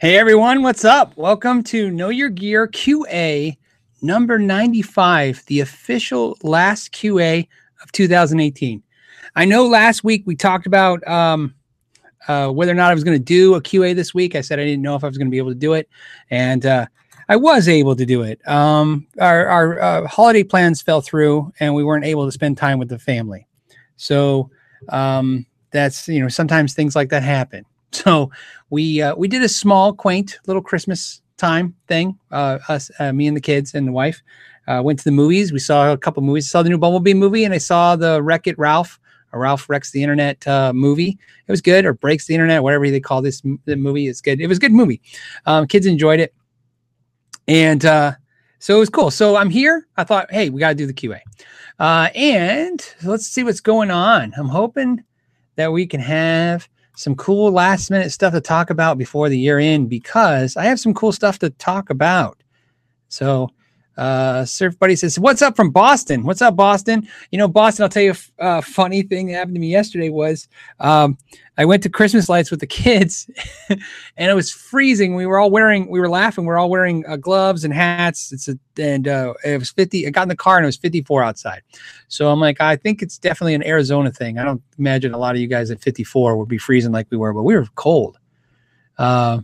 Hey everyone, what's up? Welcome to Know Your Gear QA number 95, the official last QA of 2018. I know last week we talked about um, uh, whether or not I was going to do a QA this week. I said I didn't know if I was going to be able to do it, and uh, I was able to do it. Um, our our uh, holiday plans fell through, and we weren't able to spend time with the family. So um, that's you know sometimes things like that happen. So we uh, we did a small, quaint little Christmas time thing. Uh, us, uh, me and the kids and the wife uh, went to the movies. We saw a couple movies. Saw the new Bumblebee movie, and I saw the Wreck It Ralph. Ralph wrecks the internet uh, movie. It was good, or breaks the internet, whatever they call this the movie. It's good. It was a good movie. Um, kids enjoyed it, and uh, so it was cool. So I'm here. I thought, hey, we got to do the QA, uh, and let's see what's going on. I'm hoping that we can have some cool last minute stuff to talk about before the year end because I have some cool stuff to talk about. So, uh, Surf Buddy says, What's up from Boston? What's up, Boston? You know, Boston, I'll tell you a uh, funny thing that happened to me yesterday was um, I went to Christmas lights with the kids and it was freezing. We were all wearing, we were laughing. We are all wearing uh, gloves and hats. It's a, and uh, it was 50. I got in the car and it was 54 outside. So I'm like, I think it's definitely an Arizona thing. I don't imagine a lot of you guys at 54 would be freezing like we were, but we were cold. Uh,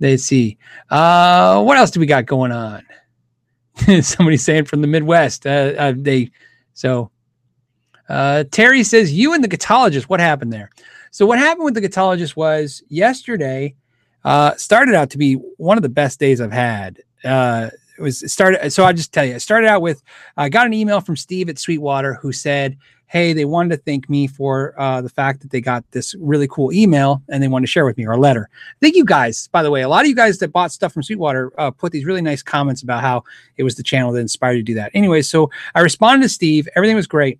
let's see. Uh, what else do we got going on? Somebody saying from the Midwest. Uh, uh, they so uh, Terry says you and the guitologist. What happened there? So what happened with the guitologist was yesterday uh, started out to be one of the best days I've had. Uh, it was started. So I'll just tell you, it started out with I got an email from Steve at Sweetwater who said, "Hey, they wanted to thank me for uh, the fact that they got this really cool email and they wanted to share with me or a letter." Thank you guys, by the way. A lot of you guys that bought stuff from Sweetwater uh, put these really nice comments about how it was the channel that inspired you to do that. Anyway, so I responded to Steve. Everything was great,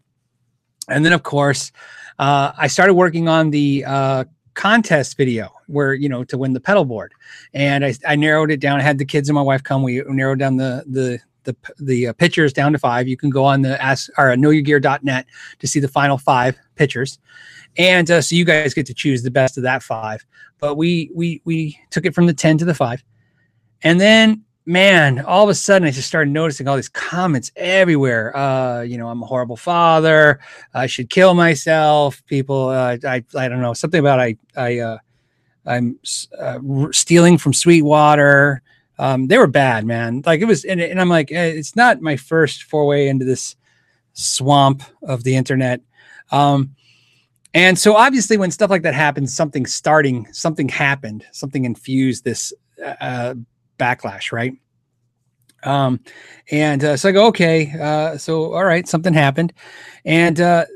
and then of course uh, I started working on the uh, contest video where you know to win the pedal board, and I, I narrowed it down. I had the kids and my wife come. We narrowed down the the the the uh, pictures down to five. You can go on the ask or knowyourgear.net to see the final five pitchers, and uh, so you guys get to choose the best of that five. But we we we took it from the ten to the five, and then man, all of a sudden I just started noticing all these comments everywhere. Uh, you know, I'm a horrible father. I should kill myself. People, uh, I, I don't know, something about I, I, uh, I'm uh, stealing from Sweetwater. Um, they were bad, man. Like it was, and, and I'm like, eh, it's not my first foray into this swamp of the internet. Um, and so obviously when stuff like that happens, something starting, something happened, something infused this uh, backlash, right? Um, and uh, so I go, okay, uh, so all right, something happened, and uh,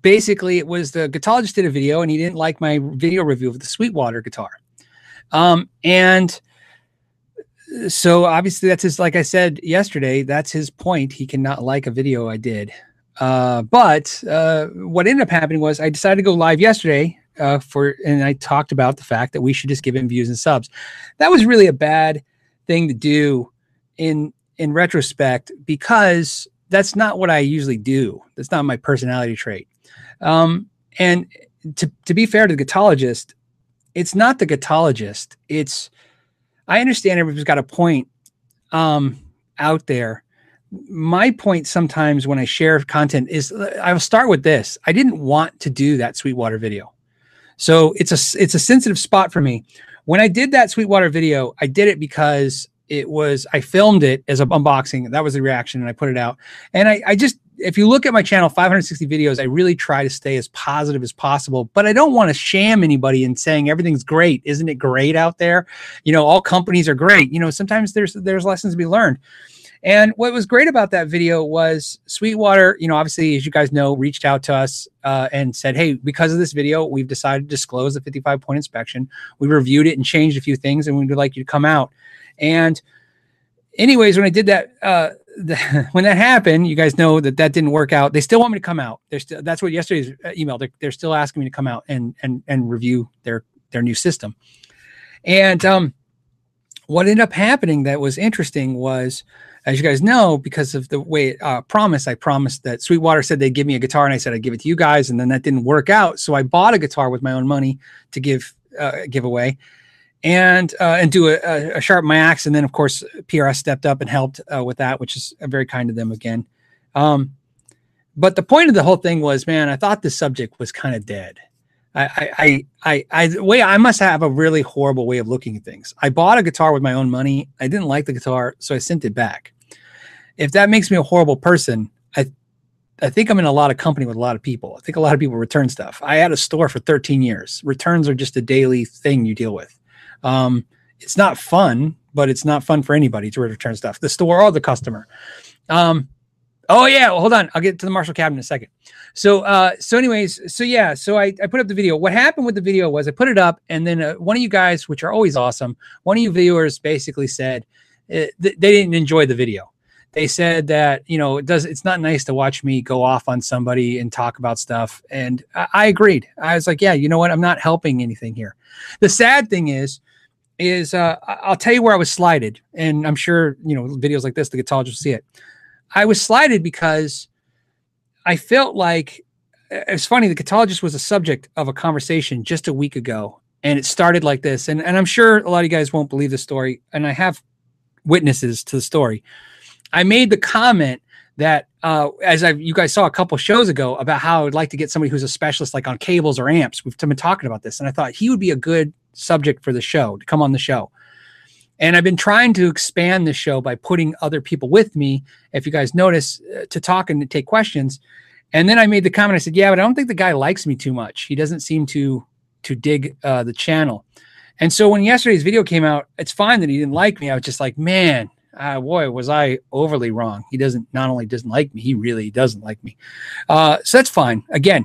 basically it was the guitarist did a video and he didn't like my video review of the Sweetwater guitar, um, and so obviously that's his. Like I said yesterday, that's his point. He cannot like a video I did. Uh, but uh, what ended up happening was I decided to go live yesterday uh, for, and I talked about the fact that we should just give him views and subs. That was really a bad thing to do in in retrospect because that's not what I usually do. That's not my personality trait. Um, and to to be fair to the guitologist, it's not the guitologist. It's I understand everybody's got a point um, out there. My point sometimes when I share content is I will start with this. I didn't want to do that Sweetwater video. So it's a it's a sensitive spot for me. When I did that Sweetwater video, I did it because it was I filmed it as an unboxing. That was the reaction, and I put it out. And I, I just if you look at my channel, 560 videos, I really try to stay as positive as possible, but I don't want to sham anybody in saying everything's great. Isn't it great out there? You know, all companies are great. You know, sometimes there's there's lessons to be learned. And what was great about that video was Sweetwater, you know, obviously, as you guys know, reached out to us uh, and said, Hey, because of this video, we've decided to disclose the 55 point inspection. We reviewed it and changed a few things, and we would like you to come out. And, anyways, when I did that, uh, the, when that happened, you guys know that that didn't work out. They still want me to come out. They're still, that's what yesterday's uh, email. They're, they're still asking me to come out and and and review their their new system. And um, what ended up happening that was interesting was as you guys know, because of the way it, uh, promise, I promised that Sweetwater said they'd give me a guitar, and I said I'd give it to you guys, and then that didn't work out. So I bought a guitar with my own money to give uh, give away, and uh, and do a, a, sharp my axe. And then of course PRS stepped up and helped uh, with that, which is very kind of them again. Um, but the point of the whole thing was, man, I thought this subject was kind of dead. I, I, I, I, way I must have a really horrible way of looking at things. I bought a guitar with my own money. I didn't like the guitar, so I sent it back. If that makes me a horrible person, I, I think I'm in a lot of company with a lot of people. I think a lot of people return stuff. I had a store for 13 years. Returns are just a daily thing you deal with. Um, it's not fun, but it's not fun for anybody to return stuff, the store or the customer. Um, oh yeah, well, hold on. I'll get to the Marshall cabin in a second. So, uh, so anyways, so yeah, so I, I put up the video. What happened with the video was I put it up, and then uh, one of you guys, which are always awesome, one of you viewers basically said uh, th- they didn't enjoy the video. They said that you know it does. It's not nice to watch me go off on somebody and talk about stuff, and I, I agreed. I was like, yeah, you know what? I'm not helping anything here. The sad thing is is uh, I'll tell you where I was slighted, and I'm sure you know videos like this, the guitarist will see it. I was slighted because I felt like it's funny. The guitarist was a subject of a conversation just a week ago, and it started like this. And and I'm sure a lot of you guys won't believe the story, and I have witnesses to the story. I made the comment that uh, as I you guys saw a couple shows ago about how I'd like to get somebody who's a specialist like on cables or amps. We've been talking about this, and I thought he would be a good subject for the show to come on the show. And I've been trying to expand the show by putting other people with me, if you guys notice, uh, to talk and to take questions. And then I made the comment. I said, "Yeah, but I don't think the guy likes me too much. He doesn't seem to to dig uh, the channel." And so when yesterday's video came out, it's fine that he didn't like me. I was just like, "Man, uh, boy, was I overly wrong. He doesn't not only doesn't like me, he really doesn't like me. Uh, so that's fine. Again,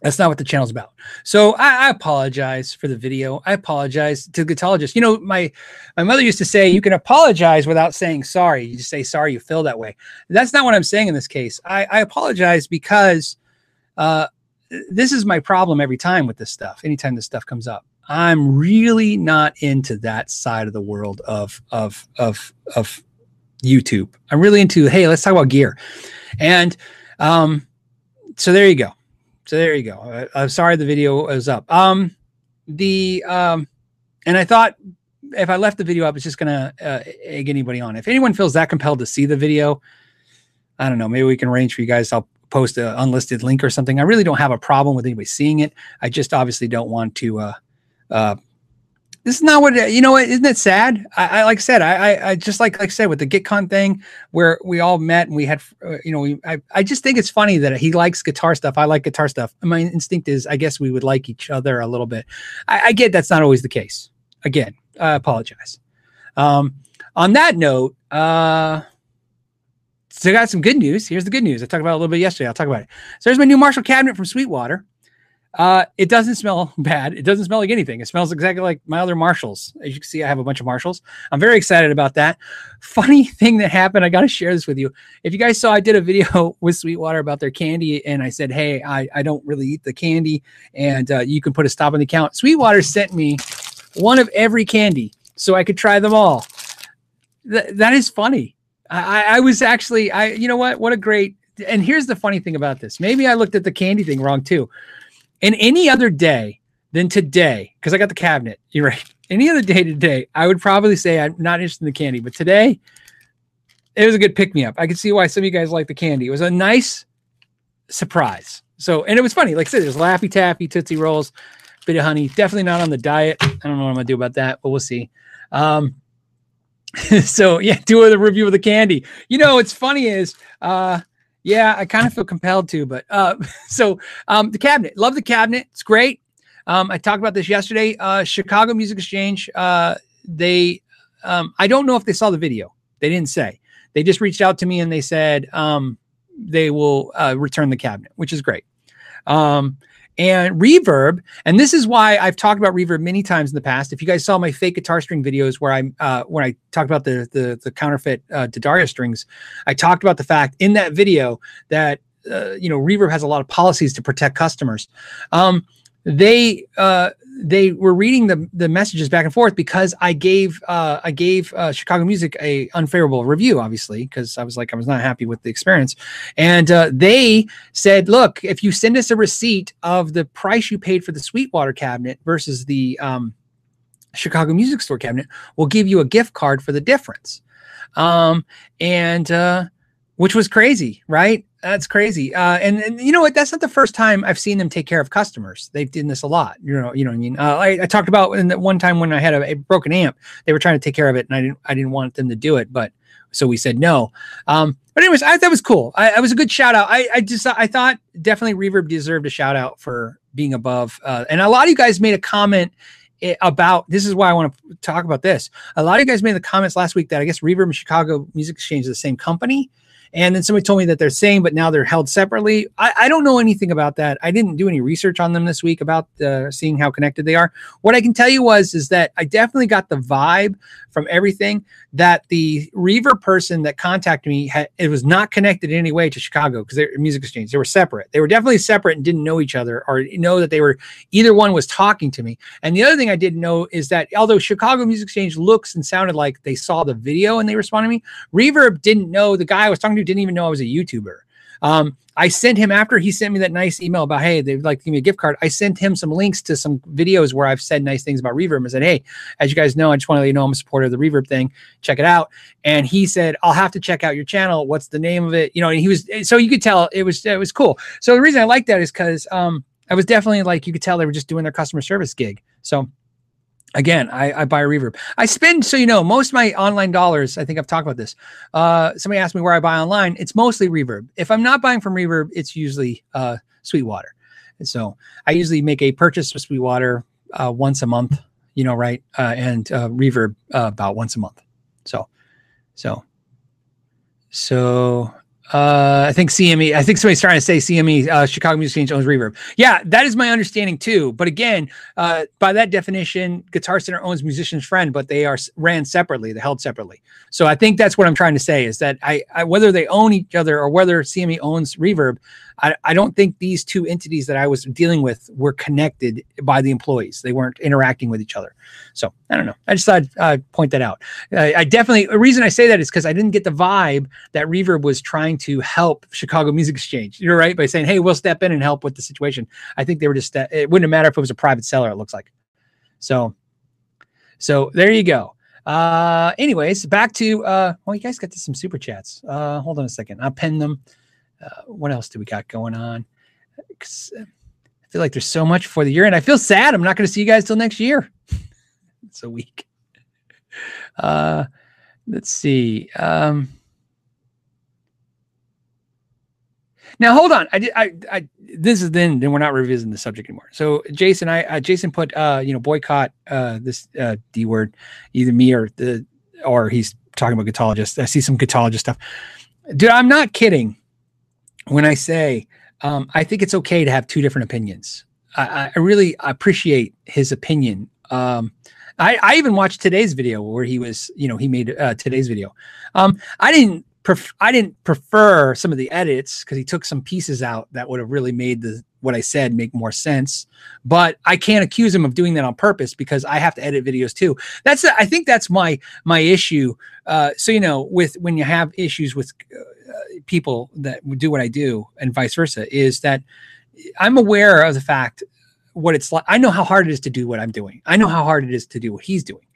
that's not what the channel's about. So I, I, apologize for the video. I apologize to the guitarist. You know, my my mother used to say you can apologize without saying sorry. You just say sorry you feel that way. That's not what I'm saying in this case. I, I apologize because uh, this is my problem every time with this stuff. Anytime this stuff comes up, I'm really not into that side of the world of of of of YouTube. I'm really into hey, let's talk about gear, and um, so there you go so there you go. I, am sorry the video was up. Um, the um, and I thought if I left the video up, it's just gonna uh, egg anybody on. If anyone feels that compelled to see the video, I don't know. Maybe we can arrange for you guys. I'll post an unlisted link or something. I really don't have a problem with anybody seeing it. I just obviously don't want to uh, uh, this is not what you know. Isn't it sad? I, I like I said, I, I, just like like I said with the GitCon thing where we all met and we had, uh, you know, we, I, I just think it's funny that he likes guitar stuff. I like guitar stuff. My instinct is, I guess we would like each other a little bit. I, I get that's not always the case. Again, I apologize. Um, on that note, uh, so I got some good news. Here's the good news. I talked about a little bit yesterday. I'll talk about it. So there's my new Marshall cabinet from Sweetwater. Uh, it doesn't smell bad. It doesn't smell like anything. It smells exactly like my other Marshalls. As you can see, I have a bunch of Marshalls. I'm very excited about that. Funny thing that happened, I got to share this with you. If you guys saw, I did a video with Sweetwater about their candy, and I said, hey, I, I don't really eat the candy, and uh, you can put a stop on the count. Sweetwater sent me one of every candy so I could try them all. Th- that is funny. I, I was actually, I you know what? What a great. And here's the funny thing about this. Maybe I looked at the candy thing wrong too and any other day than today, because I got the cabinet, you're right. Any other day today, I would probably say I'm not interested in the candy, but today it was a good pick me up. I can see why some of you guys like the candy. It was a nice surprise. So, and it was funny. Like I said, there's Laffy Taffy, Tootsie Rolls, Bit-O-Honey. Definitely not on the diet. I don't know what I'm gonna do about that, but we'll see. Um, so yeah, do a review of the candy. You know, it's funny is uh yeah, I kind of feel compelled to, but uh, so um, the cabinet, love the cabinet. It's great. Um, I talked about this yesterday. Uh, Chicago Music Exchange. Uh, they, um, I don't know if they saw the video. They didn't say. They just reached out to me and they said um, they will uh, return the cabinet, which is great. Um, and reverb and this is why i've talked about reverb many times in the past. If you guys saw my fake guitar string videos where i'm uh, when i talked about the the, the counterfeit uh, D'Addario strings i talked about the fact in that video that uh, you know reverb has a lot of policies to protect customers. Um, they uh, they were reading the the messages back and forth because I gave uh, I gave uh, Chicago Music a unfavorable review, obviously, because I was like I was not happy with the experience, and uh, they said, look, if you send us a receipt of the price you paid for the Sweetwater cabinet versus the um, Chicago Music Store cabinet we'll give you a gift card for the difference. Um, and uh, which was crazy, right? That's crazy. Uh, and, and you know what? That's not the first time I've seen them take care of customers. They've done this a lot. You know, you know what I mean? Uh, I, I, talked about in that one time when I had a, a, broken amp, they were trying to take care of it and I didn't, I didn't want them to do it, but so we said no. Um, but anyways, I, that was cool. I, I was a good shout out. I, I just, I thought definitely Reverb deserved a shout out for being above. Uh, and a lot of you guys made a comment about this is why I want to talk about this. A lot of you guys made the comments last week that I guess Reverb and Chicago Music Exchange is the same company. And then somebody told me that they're same, but now they're held separately. I, I don't know anything about that. I didn't do any research on them this week about uh, seeing how connected they are. What I can tell you was is that I definitely got the vibe from everything that the Reverb person that contacted me had, it was not connected in any way to Chicago because they're music exchange. They were separate. They were definitely separate and didn't know each other or know that they were either one was talking to me. And the other thing I didn't know is that although Chicago Music Exchange looks and sounded like they saw the video and they responded to me, Reverb didn't know the guy I was talking to didn't even know I was a YouTuber. Um, I sent him after he sent me that nice email about, hey, they'd like to give me a gift card. I sent him some links to some videos where I've said nice things about Reverb and said, hey, as you guys know, I just want to let you know I'm a supporter of the Reverb thing. Check it out. And he said, I'll have to check out your channel. What's the name of it? You know, and he was so you could tell it was it was cool. So the reason I like that is because um, I was definitely like you could tell they were just doing their customer service gig. So Again, I, I buy reverb. I spend, so you know, most of my online dollars, I think I've talked about this. Uh, somebody asked me where I buy online. It's mostly reverb. If I'm not buying from reverb, it's usually uh, Sweetwater. And so I usually make a purchase with Sweetwater uh, once a month, you know, right? Uh, and uh, reverb uh, about once a month. So, so, so uh, I think CME. I think somebody's trying to say CME, uh, Chicago Music Exchange owns Reverb. Yeah, that is my understanding too. But again, uh, by that definition, Guitar Center owns Musician's Friend, but they are ran separately. They're held separately. So I think that's what I'm trying to say is that I, I whether they own each other or whether CME owns Reverb, I, I don't think these two entities that I was dealing with were connected by the employees. They weren't interacting with each other. So I don't know. I just thought I'd point that out. I, I definitely, the reason I say that is because I didn't get the vibe that Reverb was trying to help Chicago Music Exchange. You're right by saying, hey, we'll step in and help with the situation. I think they were just, it wouldn't matter if it was a private seller, it looks like. So, so there you go. Uh, anyways, back to, uh, well, you guys got to some super chats. Uh, hold on a second. I'll pen them. Uh, what else do we got going on? Uh, I feel like there's so much for the year, and I feel sad. I'm not going to see you guys till next year. it's a week. Uh, let's see. Um, now hold on. I, I, I, this is then, then we're not revisiting the subject anymore. So Jason, I, uh, Jason put, uh, you know, boycott, uh, this, uh, D word, either me or the, or he's talking about guitologists. I see some guitologist stuff. Dude, I'm not kidding when I say um, I think it's okay to have two different opinions. I, I really appreciate his opinion. Um, I, I, even watched today's video where he was, you know, he made uh, today's video. Um, I didn't, pref- I didn't prefer some of the edits because he took some pieces out that would have really made the what I said make more sense. But I can't accuse him of doing that on purpose because I have to edit videos too. That's I think that's my my issue. Uh, so you know, with when you have issues with uh, people that do what I do and vice versa is that I'm aware of the fact what it's like. I know how hard it is to do what I'm doing. I know how hard it is to do what he's doing.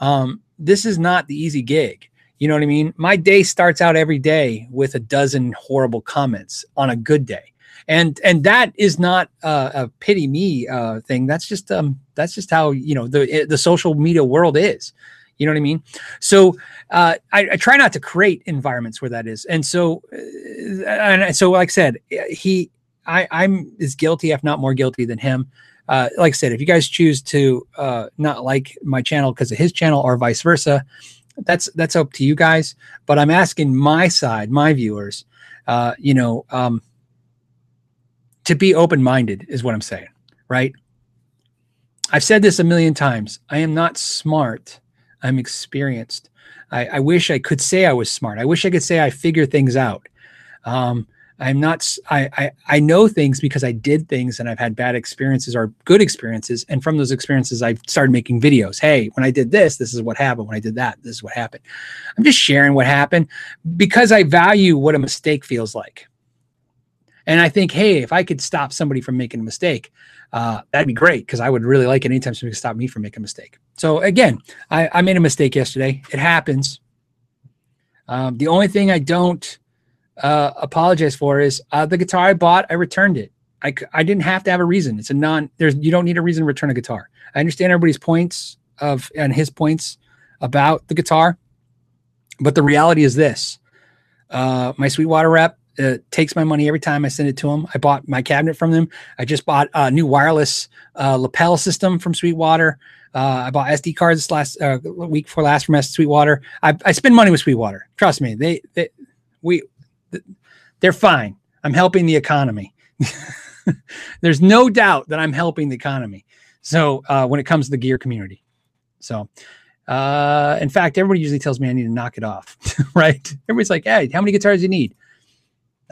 Um, this is not the easy gig. You know what I mean? My day starts out every day with a dozen horrible comments on a good day. And and that is not uh, a pity me uh, thing. That's just um that's just how you know the the social media world is. You know what I mean? So uh, I, I, try not to create environments where that is. And so, uh, and so, like I said, he, I, I'm as guilty, if not more guilty than him. Uh, like I said, if you guys choose to uh, not like my channel because of his channel or vice versa, that's that's up to you guys. But I'm asking my side, my viewers, uh, you know, um, to be open minded is what I'm saying, right? I've said this a million times. I am not smart I'm experienced. I, I, wish I could say I was smart. I wish I could say I figure things out. Um, I'm not. I, I I know things because I did things and I've had bad experiences or good experiences, and from those experiences, I've started making videos. Hey, when I did this, this is what happened. When I did that, this is what happened. I'm just sharing what happened because I value what a mistake feels like. And I think, hey, if I could stop somebody from making a mistake, uh, that'd be great because I would really like it anytime somebody could stop me from making a mistake. So again, I, I made a mistake yesterday. It happens. Um, the only thing I don't uh, apologize for is uh, the guitar I bought. I returned it. I, I didn't have to have a reason. It's a non. There's you don't need a reason to return a guitar. I understand everybody's points of and his points about the guitar, but the reality is this: uh, my Sweetwater rep uh, takes my money every time I send it to them. I bought my cabinet from them. I just bought a new wireless uh, lapel system from Sweetwater. Uh, I bought SD cards last uh, week before last from Sweetwater. I, I spend money with Sweetwater. Trust me, they, they we they're fine. I'm helping the economy. There's no doubt that I'm helping the economy. So uh, when it comes to the gear community, so uh, in fact, everybody usually tells me I need to knock it off, right? Everybody's like, "Hey, how many guitars do you need?"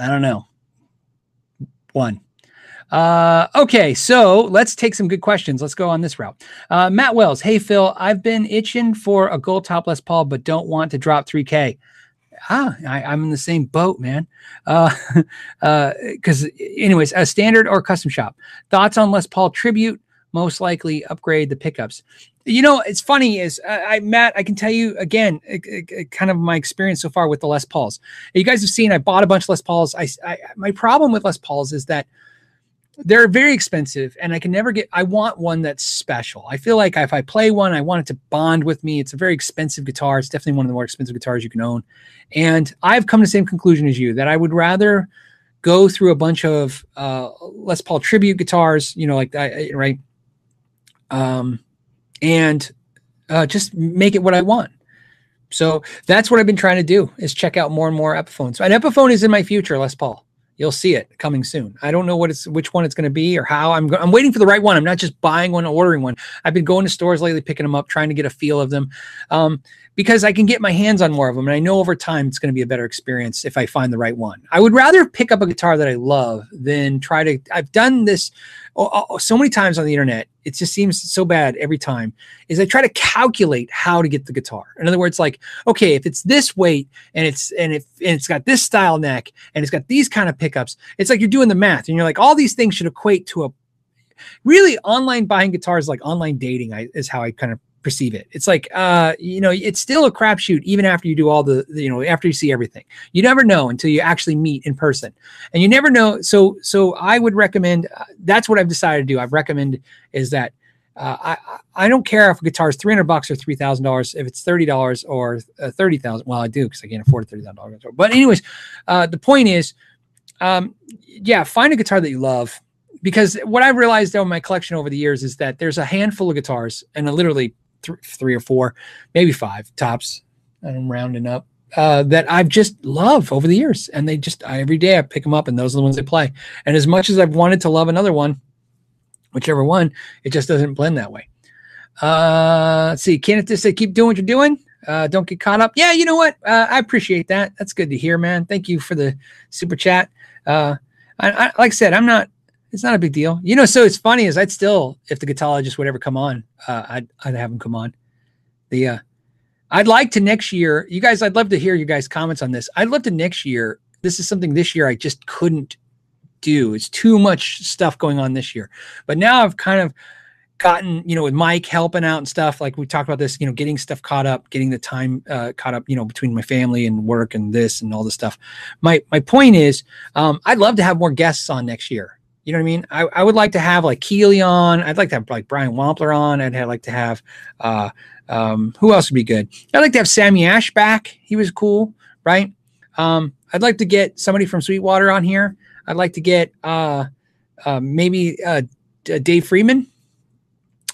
I don't know. One. Uh, okay, so let's take some good questions. Let's go on this route. Uh, Matt Wells, hey Phil, I've been itching for a gold top Les Paul, but don't want to drop 3K ah, I, am in the same boat, man. Uh, because uh, anyways, a standard or custom shop. Thoughts on Les Paul tribute? Most likely upgrade the pickups. You know, it's funny is I, I Matt, I can tell you again, uh, uh, kind of my experience so far with the Les Pauls. You guys have seen I bought a bunch of Les Pauls. I, I my problem with Les Pauls is that they're very expensive and i can never get i want one that's special i feel like if i play one i want it to bond with me it's a very expensive guitar it's definitely one of the more expensive guitars you can own and i've come to the same conclusion as you that i would rather go through a bunch of uh, les paul tribute guitars you know like that right um, and uh, just make it what i want so that's what i've been trying to do is check out more and more epiphones an epiphone is in my future les paul You'll see it coming soon. I don't know what it's which one it's going to be or how. I'm I'm waiting for the right one. I'm not just buying one, or ordering one. I've been going to stores lately, picking them up, trying to get a feel of them, um, because I can get my hands on more of them, and I know over time it's going to be a better experience if I find the right one. I would rather pick up a guitar that I love than try to. I've done this so many times on the internet. It just seems so bad every time. Is I try to calculate how to get the guitar. In other words, like okay, if it's this weight and it's and if and it's got this style neck and it's got these kind of pickups, it's like you're doing the math and you're like all these things should equate to a really online buying guitars like online dating I, is how I kind of perceive it. It's like, uh, you know, it's still a crapshoot even after you do all the, you know, after you see everything. You never know until you actually meet in person, and you never know. So, so I would recommend. Uh, that's what I've decided to do. I've recommended is that. Uh, I I don't care if a guitar is three hundred bucks or three thousand dollars. If it's thirty dollars or uh, thirty thousand, well, I do because I can't afford thirty thousand dollars. But anyways, uh, the point is, um, yeah, find a guitar that you love because what I've realized though in my collection over the years is that there's a handful of guitars and literally th- three or four, maybe five tops. I'm rounding up uh, that I've just love over the years, and they just I, every day I pick them up, and those are the ones they play. And as much as I've wanted to love another one, whichever one, it just doesn't blend that way. Uh, let's see. It just say keep doing what you're doing? Uh, don't get caught up. Yeah, you know what? Uh, I appreciate that. That's good to hear, man. Thank you for the super chat. Uh, I, I, like I said, I'm not it's not a big deal. You know, so it's funny is I'd still, if the guitologist would ever come on, uh, I'd, I'd have him come on. The, uh, I'd like to next year, you guys, I'd love to hear you guys comments on this. I'd love to next year. This is something this year I just couldn't do. It's too much stuff going on this year. But now I've kind of gotten, you know, with Mike helping out and stuff, like we talked about this, you know, getting stuff caught up, getting the time uh, caught up, you know, between my family and work and this and all this stuff. My my point is, um, I'd love to have more guests on next year. You know what I mean? I, I would like to have like Keeley on. I'd like to have like Brian Wampler on. I'd like to have uh, um, who else would be good? I'd like to have Sammy Ash back. He was cool, right? Um, I'd like to get somebody from Sweetwater on here. I'd like to get uh, uh, maybe uh, Dave Friedman.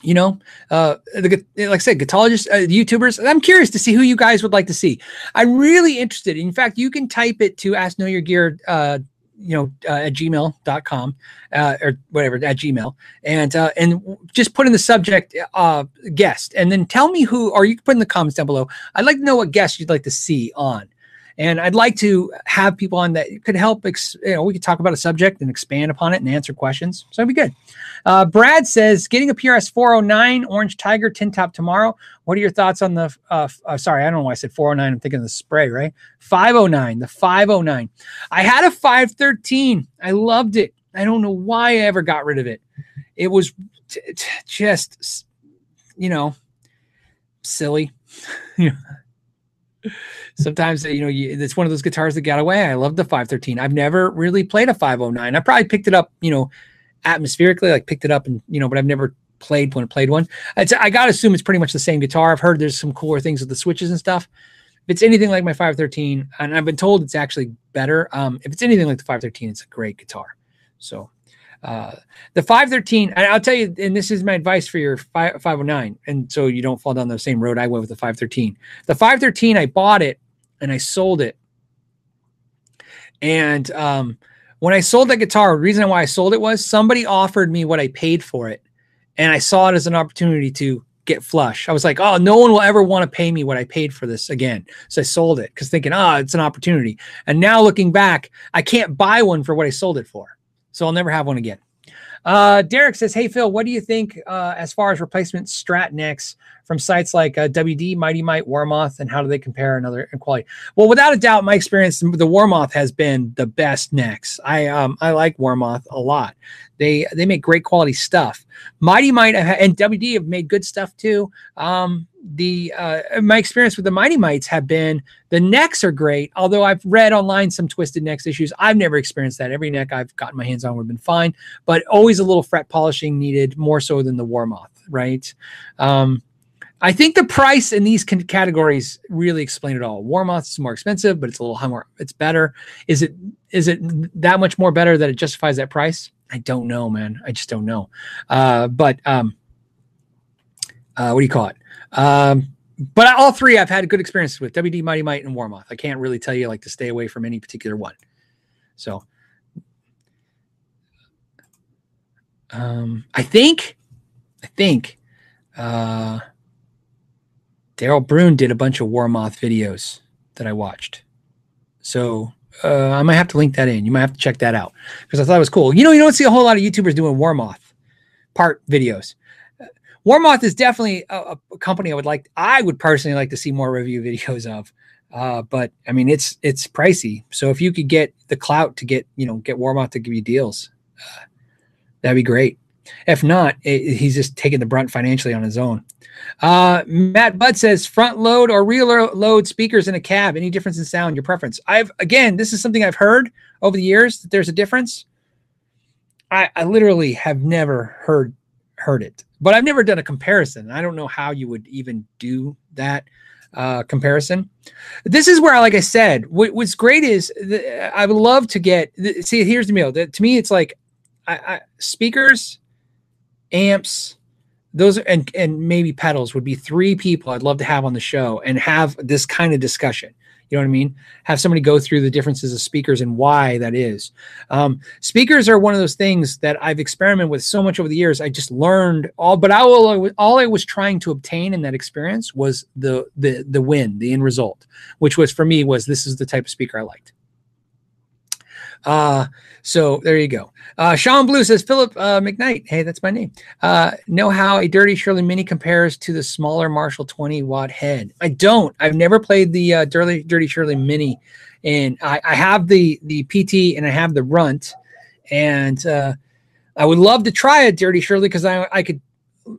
You know, uh, the, like I said, guitologists, uh, YouTubers. I'm curious to see who you guys would like to see. I'm really interested. In fact, you can type it to Ask Know Your Gear uh, you know uh, at gmail.com uh, or whatever at gmail. And uh, and just put in the subject uh, guest. And then tell me who or you can put in the comments down below? I'd like to know what guest you'd like to see on And I'd like to have people on that could help. Ex- you know, we could talk about a subject and expand upon it and answer questions. So it'd be good. Uh, Brad says, getting a PRS 409 Orange Tiger tin top tomorrow. What are your thoughts on the? Uh, uh, sorry, I don't know why I said 409. I'm thinking of the spray, right? 509, the 509. I had a 513. I loved it. I don't know why I ever got rid of it. It was t- t- just, you know, silly. Sometimes you know you, it's one of those guitars that got away. I love the 513. I've never really played a 509. I probably picked it up, you know, atmospherically, like picked it up and you know, but I've never played one played one. It's, I gotta assume it's pretty much the same guitar. I've heard there's some cooler things with the switches and stuff. If it's anything like my 513, and I've been told it's actually better. Um, if it's anything like the 513, it's a great guitar. So uh, the 513, and I'll tell you, and this is my advice for your 5, 509, and so you don't fall down the same road I went with the 513. The 513, I bought it and I sold it. And um, when I sold that guitar, the reason why I sold it was somebody offered me what I paid for it. And I saw it as an opportunity to get flush. I was like, oh, no one will ever want to pay me what I paid for this again. So I sold it because thinking, oh, it's an opportunity. And now looking back, I can't buy one for what I sold it for. So I'll never have one again. Uh, Derek says, "Hey Phil, what do you think uh, as far as replacement strat necks from sites like uh, WD, Mighty Mite, Warmoth, and how do they compare another in quality?" Well, without a doubt, my experience, the Warmoth has been the best necks. I um I like Warmoth a lot. They they make great quality stuff. Mighty Mite and WD have made good stuff too. Um, the uh, my experience with the Mighty Mites have been the necks are great. Although I've read online some twisted necks issues, I've never experienced that. Every neck I've gotten my hands on would have been fine, but always a little fret polishing needed more so than the Warmoth, right? Um, I think the price in these categories really explain it all. Warmoth is more expensive, but it's a little more. It's better. Is it is it that much more better that it justifies that price? I don't know, man. I just don't know. Uh, but um, uh, what do you call it? Um, but all three I've had good experiences with WD, Mighty Mite, and Warmoth. I can't really tell you like to stay away from any particular one. So um, I think, I think uh, Darrell Braun did a bunch of Warmoth videos that I watched. So uh, I might have to link that in. You might have to check that out because I thought it was cool. You know, you don't see a whole lot of YouTubers doing Warmoth part videos. Warmoth is definitely a, a, company I would like. I would personally like to see more review videos of. Uh, but I mean, it's it's pricey. So if you could get the clout to get you know get Warmoth to give you deals, uh, that'd be great. If not, it, he's just taking the brunt financially on his own. Uh, Matt Budd says front load or rear load speakers in a cab. Any difference in sound? Your preference? I've again, this is something I've heard over the years that there's a difference. I, I literally have never heard heard it, but I've never done a comparison. I don't know how you would even do that uh, comparison. This is where, like I said, what, what's great is I would love to get. See, here's the deal. To me, it's like I, I, speakers, amps, those and and maybe pedals would be three people I'd love to have on the show and have this kind of discussion. You know what I mean? Have somebody go through the differences of speakers and why that is. Um, speakers are one of those things that I've experimented with so much over the years. I just learned all, but I will, all I was trying to obtain in that experience was the the the win, the end result, which was for me was this is the type of speaker I liked. Uh, so there you go. Uh, Sean Blue says, Philip uh, McKnight, hey, that's my name. Uh, know how a Dirty Shirley Mini compares to the smaller Marshall 20 watt head? I don't. I've never played the uh, Dirty, Dirty Shirley Mini, and I, I have the the PT and I have the Runt, and uh, I would love to try a Dirty Shirley because I I could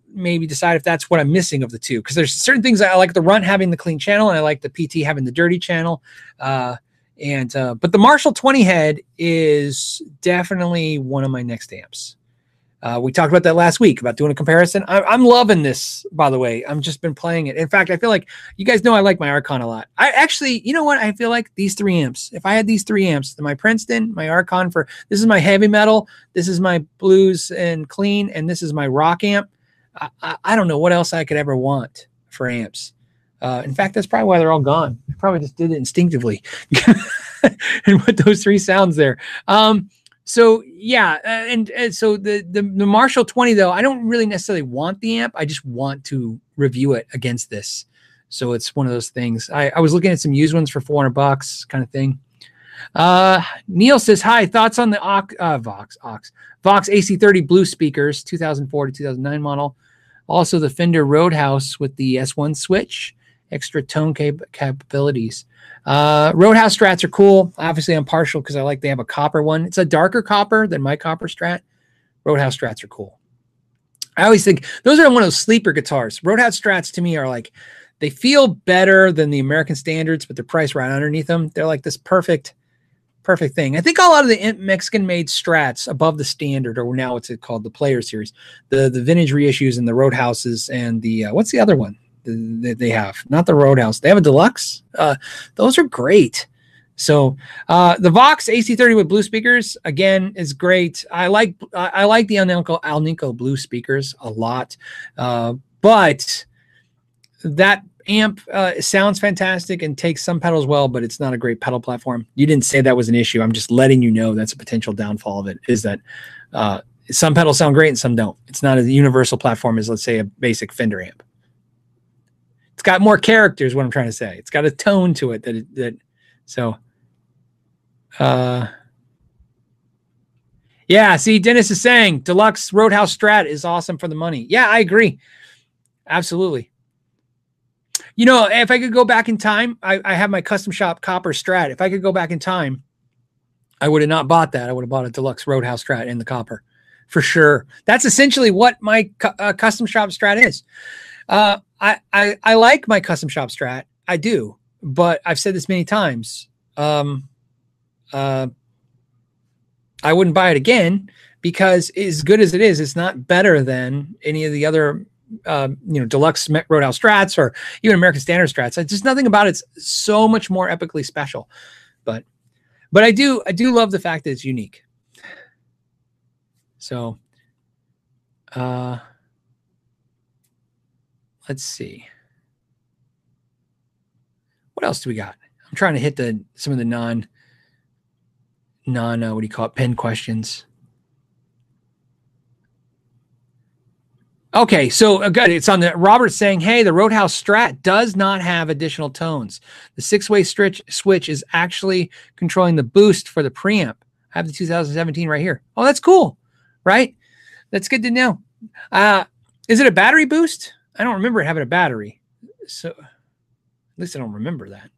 maybe decide if that's what I'm missing of the two. Because there's certain things I like the Runt having the clean channel, and I like the PT having the dirty channel. Uh, and uh, but the Marshall 20 head is definitely one of my next amps. Uh, we talked about that last week about doing a comparison. I, am loving this, by the way. I've just been playing it. In fact, I feel like you guys know I like my Archon a lot. I actually, you know what? I feel like these three amps. If I had these three amps, my Princeton, my Archon for this is my heavy metal, this is my blues and clean, and this is my rock amp. I, I, I don't know what else I could ever want for amps. Uh, in fact, that's probably why they're all gone. I probably just did it instinctively and put those three sounds there. Um, so yeah, uh, and, and, so the, the the Marshall 20 though, I don't really necessarily want the amp. I just want to review it against this So it's one of those things. I, I was looking at some used ones for 400 bucks, kind of thing. Uh, Neil says, "Hi, thoughts on the uh, Vox Ox Vox AC30 Blue speakers, 2004 to 2009 model. Also the Fender Roadhouse with the S1 switch, extra tone cap- capabilities. Uh, Roadhouse strats are cool. Obviously, I'm partial because I like they have a copper one. It's a darker copper than my copper strat. Roadhouse strats are cool. I always think those are one of those sleeper guitars. Roadhouse strats to me are like they feel better than the American standards, but they're priced right underneath them. They're like this perfect perfect thing. I think a lot of the Mexican made strats above the standard, or now what's it called, the player series, the the vintage reissues and the Roadhouses and the uh, what's the other one that they have? Not the Roadhouse. They have a deluxe. Uh, those are great. So uh, the Vox AC30 with blue speakers again is great. I like I like the Alnico Alnico blue speakers a lot, uh, but that amp uh, sounds fantastic and takes some pedals well, but it's not a great pedal platform. You didn't say that was an issue. I'm just letting you know that's a potential downfall of it. Is that uh, some pedals sound great and some don't. It's not a universal platform as let's say a basic Fender amp. It's got more characters. What I'm trying to say. It's got a tone to it that it, that so. Uh, yeah, see, Dennis is saying deluxe Roadhouse Strat is awesome for the money. Yeah, I agree. Absolutely. You know, if I could go back in time, I, I have my custom shop copper strat. If I could go back in time, I would have not bought that. I would have bought a deluxe Roadhouse strat in the copper for sure. That's essentially what my uh, custom shop strat is. Uh, I, I, I like my custom shop strat. I do, but I've said this many times. Um, uh, I wouldn't buy it again because as good as it is, it's not better than any of the other uh, you know deluxe Roadhouse Strats or even American Standard Strats. It's just nothing about it's so much more epically special. But but I do I do love the fact that it's unique. So uh let's see. What else do we got? I'm trying to hit the some of the non non uh, what do you call it pin questions. Okay, so uh, good. It's on the Robert saying, "Hey, the Roadhouse Strat does not have additional tones. The six-way switch switch is actually controlling the boost for the preamp. I have the 2017 right here. Oh, that's cool, right? That's good to know. Uh, is it a battery boost? I don't remember it having a battery. So, at least I don't remember that.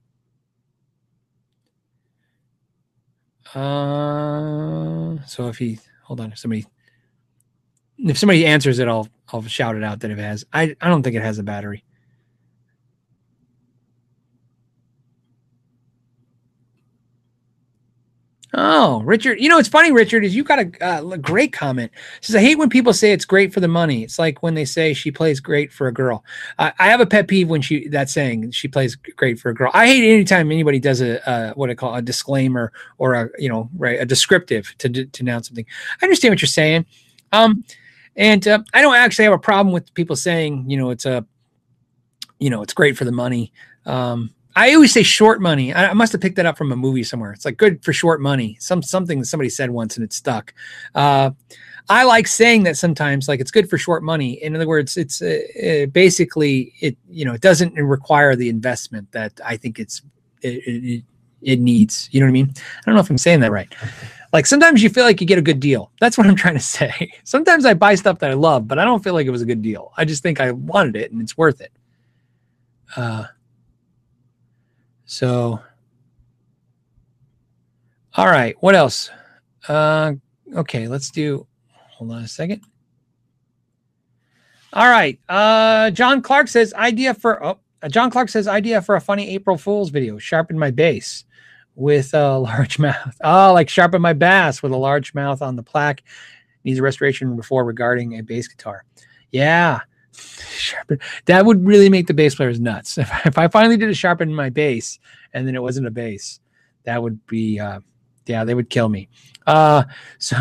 Uh, so if he hold on, if somebody if somebody answers it, I'll I'll shout it out that it has. I I don't think it has a battery. Oh, Richard, you know it's funny, Richard, is you got a, uh, great comment. It says I hate when people say it's great for the money. It's like when they say she plays great for a girl. Uh, I have a pet peeve when she that saying she plays great for a girl. I hate anytime anybody does a what I call a disclaimer or a you know right a descriptive to to announce something. I understand what you're saying. Um, and uh, I don't actually have a problem with people saying, you know, it's a, you know, it's great for the money. Um, I always say short money. I, I, must have picked that up from a movie somewhere. It's like good for short money. Some something that somebody said once and it stuck. Uh, I like saying that sometimes, like it's good for short money. In other words, it's uh, uh, basically it. You know, it doesn't require the investment that I think it's it, it, it needs. You know what I mean? I don't know if I'm saying that right. Like sometimes you feel like you get a good deal. That's what I'm trying to say. Sometimes I buy stuff that I love, but I don't feel like it was a good deal. I just think I wanted it and it's worth it. Uh, so, all right. What else? Uh, okay, let's do. Hold on a second. All right. Uh, John Clark says idea for. Oh, John Clark says idea for a funny April Fool's video. Sharpen my bass with a large mouth. Oh, like sharpen my bass with a large mouth on the plaque. Needs a restoration before regarding a bass guitar. Yeah. Sharpen. That would really make the bass players nuts. If, if I finally did a sharpen my bass and then it wasn't a bass, that would be, uh, yeah, they would kill me. Uh, so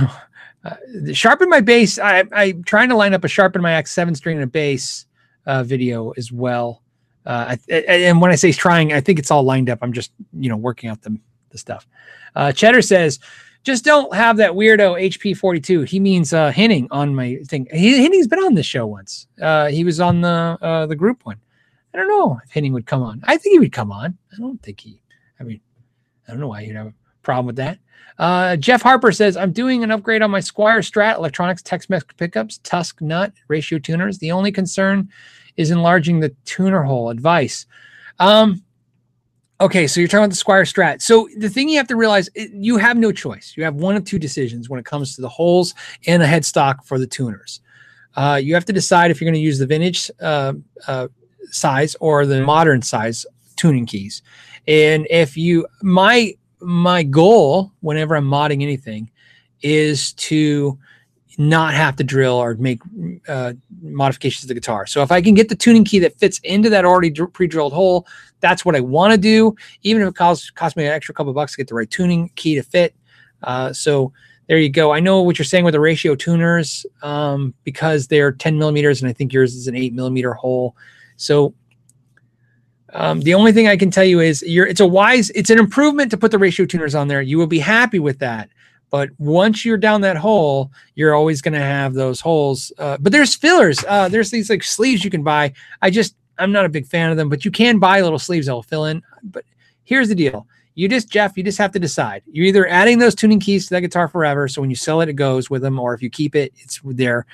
uh, sharpen my bass. I, I'm trying to line up a sharpen my axe seven string and a bass uh, video as well. Uh, and when I say trying, I think it's all lined up. I'm just, you know, working out the, the stuff. Uh, Cheddar says, just don't have that weirdo HP 42. He means uh, Henning on my thing. He, Henning's been on this show once. Uh, he was on the uh, the group one. I don't know if Henning would come on. I think he would come on. I don't think he. I mean, I don't know why he'd have a problem with that. Uh, Jeff Harper says, I'm doing an upgrade on my Squier Strat electronics Tex-Mex pickups, Tusq nut, ratio tuners. The only concern is enlarging the tuner hole. Advice. Um, okay, so you're talking about the Squier Strat. So the thing you have to realize, you have no choice. You have one of two decisions when it comes to the holes and the headstock for the tuners. Uh, you have to decide if you're going to use the vintage uh, uh, size or the modern size tuning keys. And if you, my my goal whenever I'm modding anything is to not have to drill or make uh, modifications to the guitar. So if I can get the tuning key that fits into that already pre-drilled hole, that's what I want to do. Even if it costs me an extra couple bucks to get the right tuning key to fit. Uh, so there you go. I know what you're saying with the ratio tuners um, because they're 10 millimeters, and I think yours is an eight millimeter hole. So um, the only thing I can tell you is it's a wise it's an improvement to put the ratio tuners on there. You will be happy with that. But once you're down that hole, you're always going to have those holes. Uh, but there's fillers. Uh, there's these like sleeves you can buy. I just I'm not a big fan of them, but you can buy little sleeves that will fill in. But here's the deal: you just Jeff, you just have to decide. You're either adding those tuning keys to that guitar forever, so when you sell it, it goes with them, or if you keep it, it's there,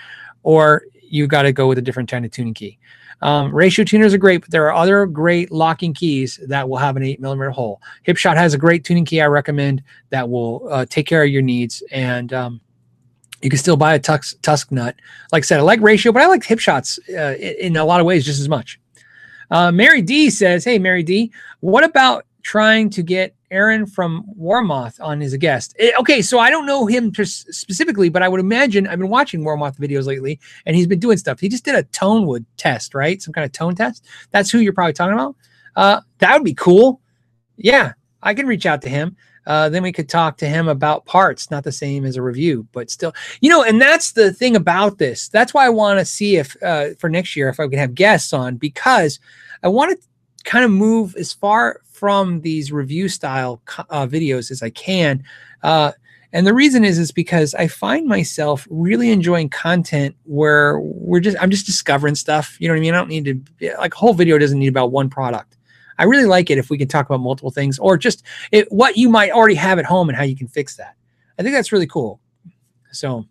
or you've got to go with a different kind of tuning key. Um, ratio tuners are great, but there are other great locking keys that will have an eight millimeter hole. Hipshot has a great tuning key I recommend that will uh, take care of your needs. And um, you can still buy a Tusq, Tusq nut. Like I said, I like ratio, but I like Hipshots uh, in a lot of ways just as much. Uh, Mary D says, Hey, Mary D, what about trying to get Aaron from Warmoth on as a guest. It, eh, okay, so I don't know him specifically, but I would imagine I've been watching Warmoth videos lately, and he's been doing stuff. He just did a Tonewood test, right? Some kind of tone test. That's who you're probably talking about. Uh, that would be cool. Yeah, I can reach out to him. Uh, then we could talk to him about parts. Not the same as a review, but still, you know. And that's the thing about this. That's why I want to see if uh, for next year if I can have guests on because I want to kind of move as far from these review style uh, videos as I can. Uh, and the reason is is because I find myself really enjoying content where we're just I'm just discovering stuff. You know what I mean? I don't need to like a whole video doesn't need about one product. I really like it if we can talk about multiple things or just it, what you might already have at home and how you can fix that. I think that's really cool. So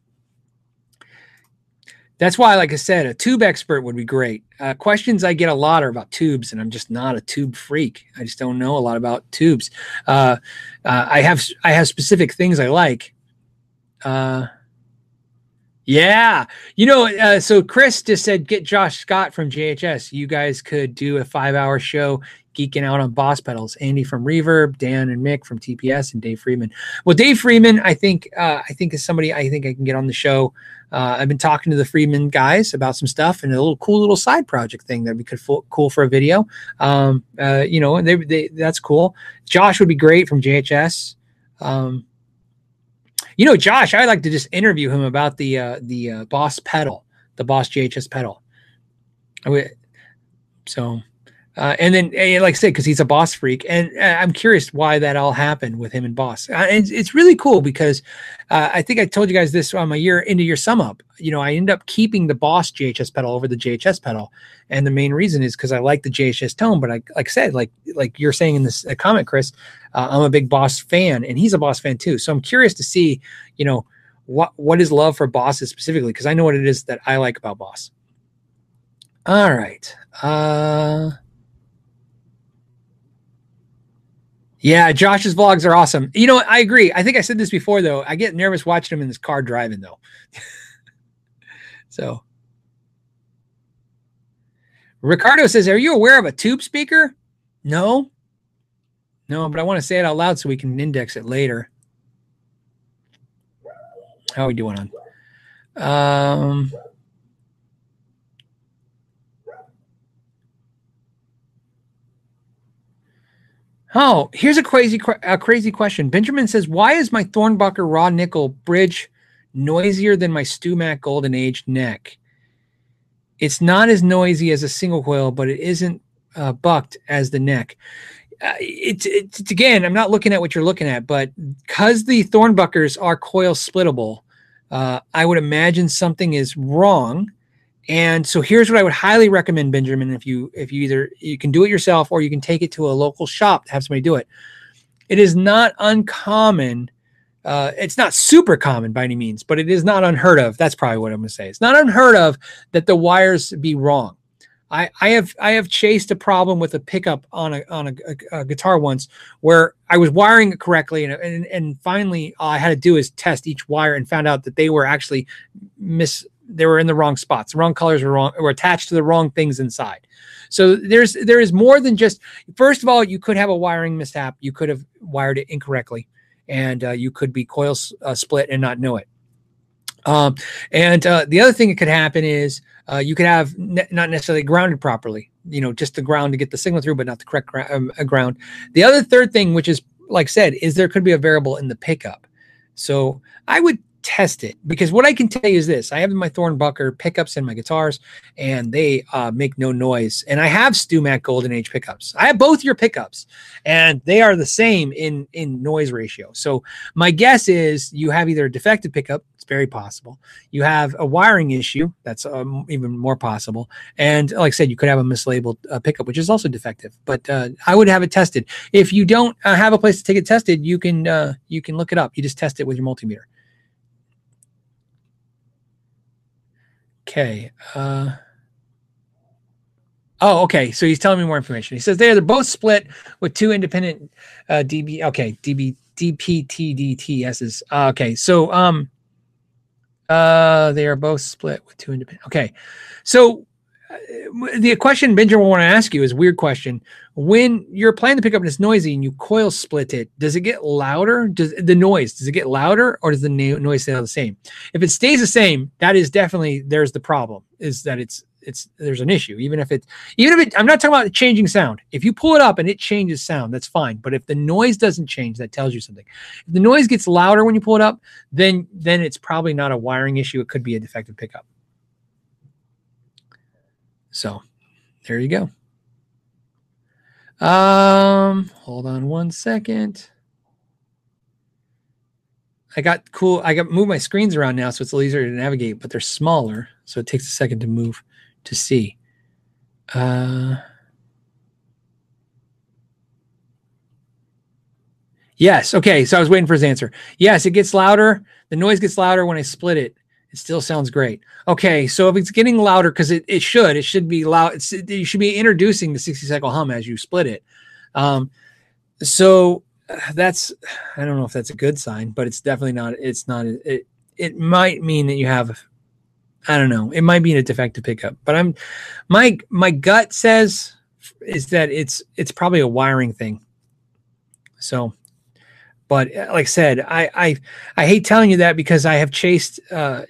that's why, like I said, a tube expert would be great. Uh, questions I get a lot are about tubes, and I'm just not a tube freak. I just don't know a lot about tubes. Uh, uh, I have I have specific things I like. Uh, yeah, you know. Uh, so Chris just said, get Josh Scott from JHS. You guys could do a five hour show geeking out on boss pedals. Andy from Reverb, Dan and Mick from TPS, and Dave Friedman. Well, Dave Friedman, I think, uh, I think is somebody I think I can get on the show. Uh, I've been talking to the Friedman guys about some stuff and a little cool little side project thing that we could cool for a video. Um, uh, you know, they, they, that's cool. Josh would be great from JHS. Um, you know, Josh, I'd like to just interview him about the uh, the uh, Boss pedal, the Boss JHS pedal. So uh, and then, and like I said, because he's a boss freak, and uh, I'm curious why that all happened with him and boss. Uh, and it's really cool because uh, I think I told you guys this on my year into your sum up. You know, I end up keeping the boss JHS pedal over the JHS pedal, and the main reason is because I like the JHS tone. But I, like I said, like like you're saying in this uh, comment, Chris, uh, I'm a big boss fan, and he's a boss fan too. So I'm curious to see, you know, what what is love for bosses specifically because I know what it is that I like about boss. All right. Uh Yeah, Josh's vlogs are awesome. You know, I agree. I think I said this before though. I get nervous watching him in this car driving though. so Ricardo says, "Are you aware of a tube speaker?" No. No, but I want to say it out loud so we can index it later. How are we doing on? Um Oh, here's a crazy, a crazy question. Benjamin says, "Why is my Thornbucker raw nickel bridge noisier than my StewMac Golden Age neck? It's not as noisy as a single coil, but it isn't uh, bucked as the neck." Uh, it's, it's again, I'm not looking at what you're looking at, but because the Thornbuckers are coil splittable, uh, I would imagine something is wrong And so here's what I would highly recommend, Benjamin. If you if you either you can do it yourself or you can take it to a local shop to have somebody do it. It is not uncommon. Uh, it's not super common by any means, but it is not unheard of. That's probably what I'm going to say. It's not unheard of that the wires be wrong. I, I have I have chased a problem with a pickup on a on a, a, a guitar once where I was wiring it correctly and, and and finally all I had to do is test each wire and found out that they were actually miss they were in the wrong spots. The wrong colors were wrong were attached to the wrong things inside. So there's there is more than just first of all you could have a wiring mishap. You could have wired it incorrectly, and uh, you could be coil uh, split and not know it. Um, and uh, the other thing that could happen is uh, you could have ne- not necessarily grounded properly, you know, just the ground to get the signal through, but not the correct um, uh, ground. The other third thing, which is like said, is there could be a variable in the pickup. So I would test it because what I can tell you is this: I have my Thornbucker pickups in my guitars, and they uh, make no noise. And I have StewMac Golden Age pickups. I have both your pickups, and they are the same in in noise ratio. So my guess is you have either a defective pickup. It's very possible. You have a wiring issue. That's um, even more possible. And like I said, you could have a mislabeled uh, pickup, which is also defective. But uh, I would have it tested. If you don't uh, have a place to take it tested, you can uh, you can look it up. You just test it with your multimeter. Okay. Uh, oh, okay. So he's telling me more information. He says they're, they're both split with two independent uh, DB. Okay, DB DPTDTSs. Uh, okay, so um, uh, they are both split with two independent. Okay, so Uh, the question Benjamin will want to ask you is weird question. When you're playing the pickup and it's noisy and you coil split it, does it get louder? Does the noise does it get louder or does the noise stay the same? If it stays the same, that is definitely there's the problem. Is that it's it's there's an issue. Even if it even if it I'm not talking about changing sound. If you pull it up and it changes sound, that's fine. But if the noise doesn't change, that tells you something. If the noise gets louder when you pull it up, then then it's probably not a wiring issue. It could be a defective pickup. So there you go. Um, hold on one second. I got cool. I got move my screens around now, so it's a little easier to navigate, but they're smaller, so it takes a second to move to see. Uh, yes. Okay. So I was waiting for his answer. Yes, it gets louder. The noise gets louder when I split it. It still sounds great. Okay, so if it's getting louder, because it, it should, it should be loud. It's, it, you should be introducing the 60 cycle hum as you split it. Um, so uh, that's, I don't know if that's a good sign, but it's definitely not, it's not, it, it might mean that you have, I don't know, it might be a defective pickup, but I'm, my, my gut says is that it's, it's probably a wiring thing. So but uh, like I said, I I I hate telling you that because I have chased uh,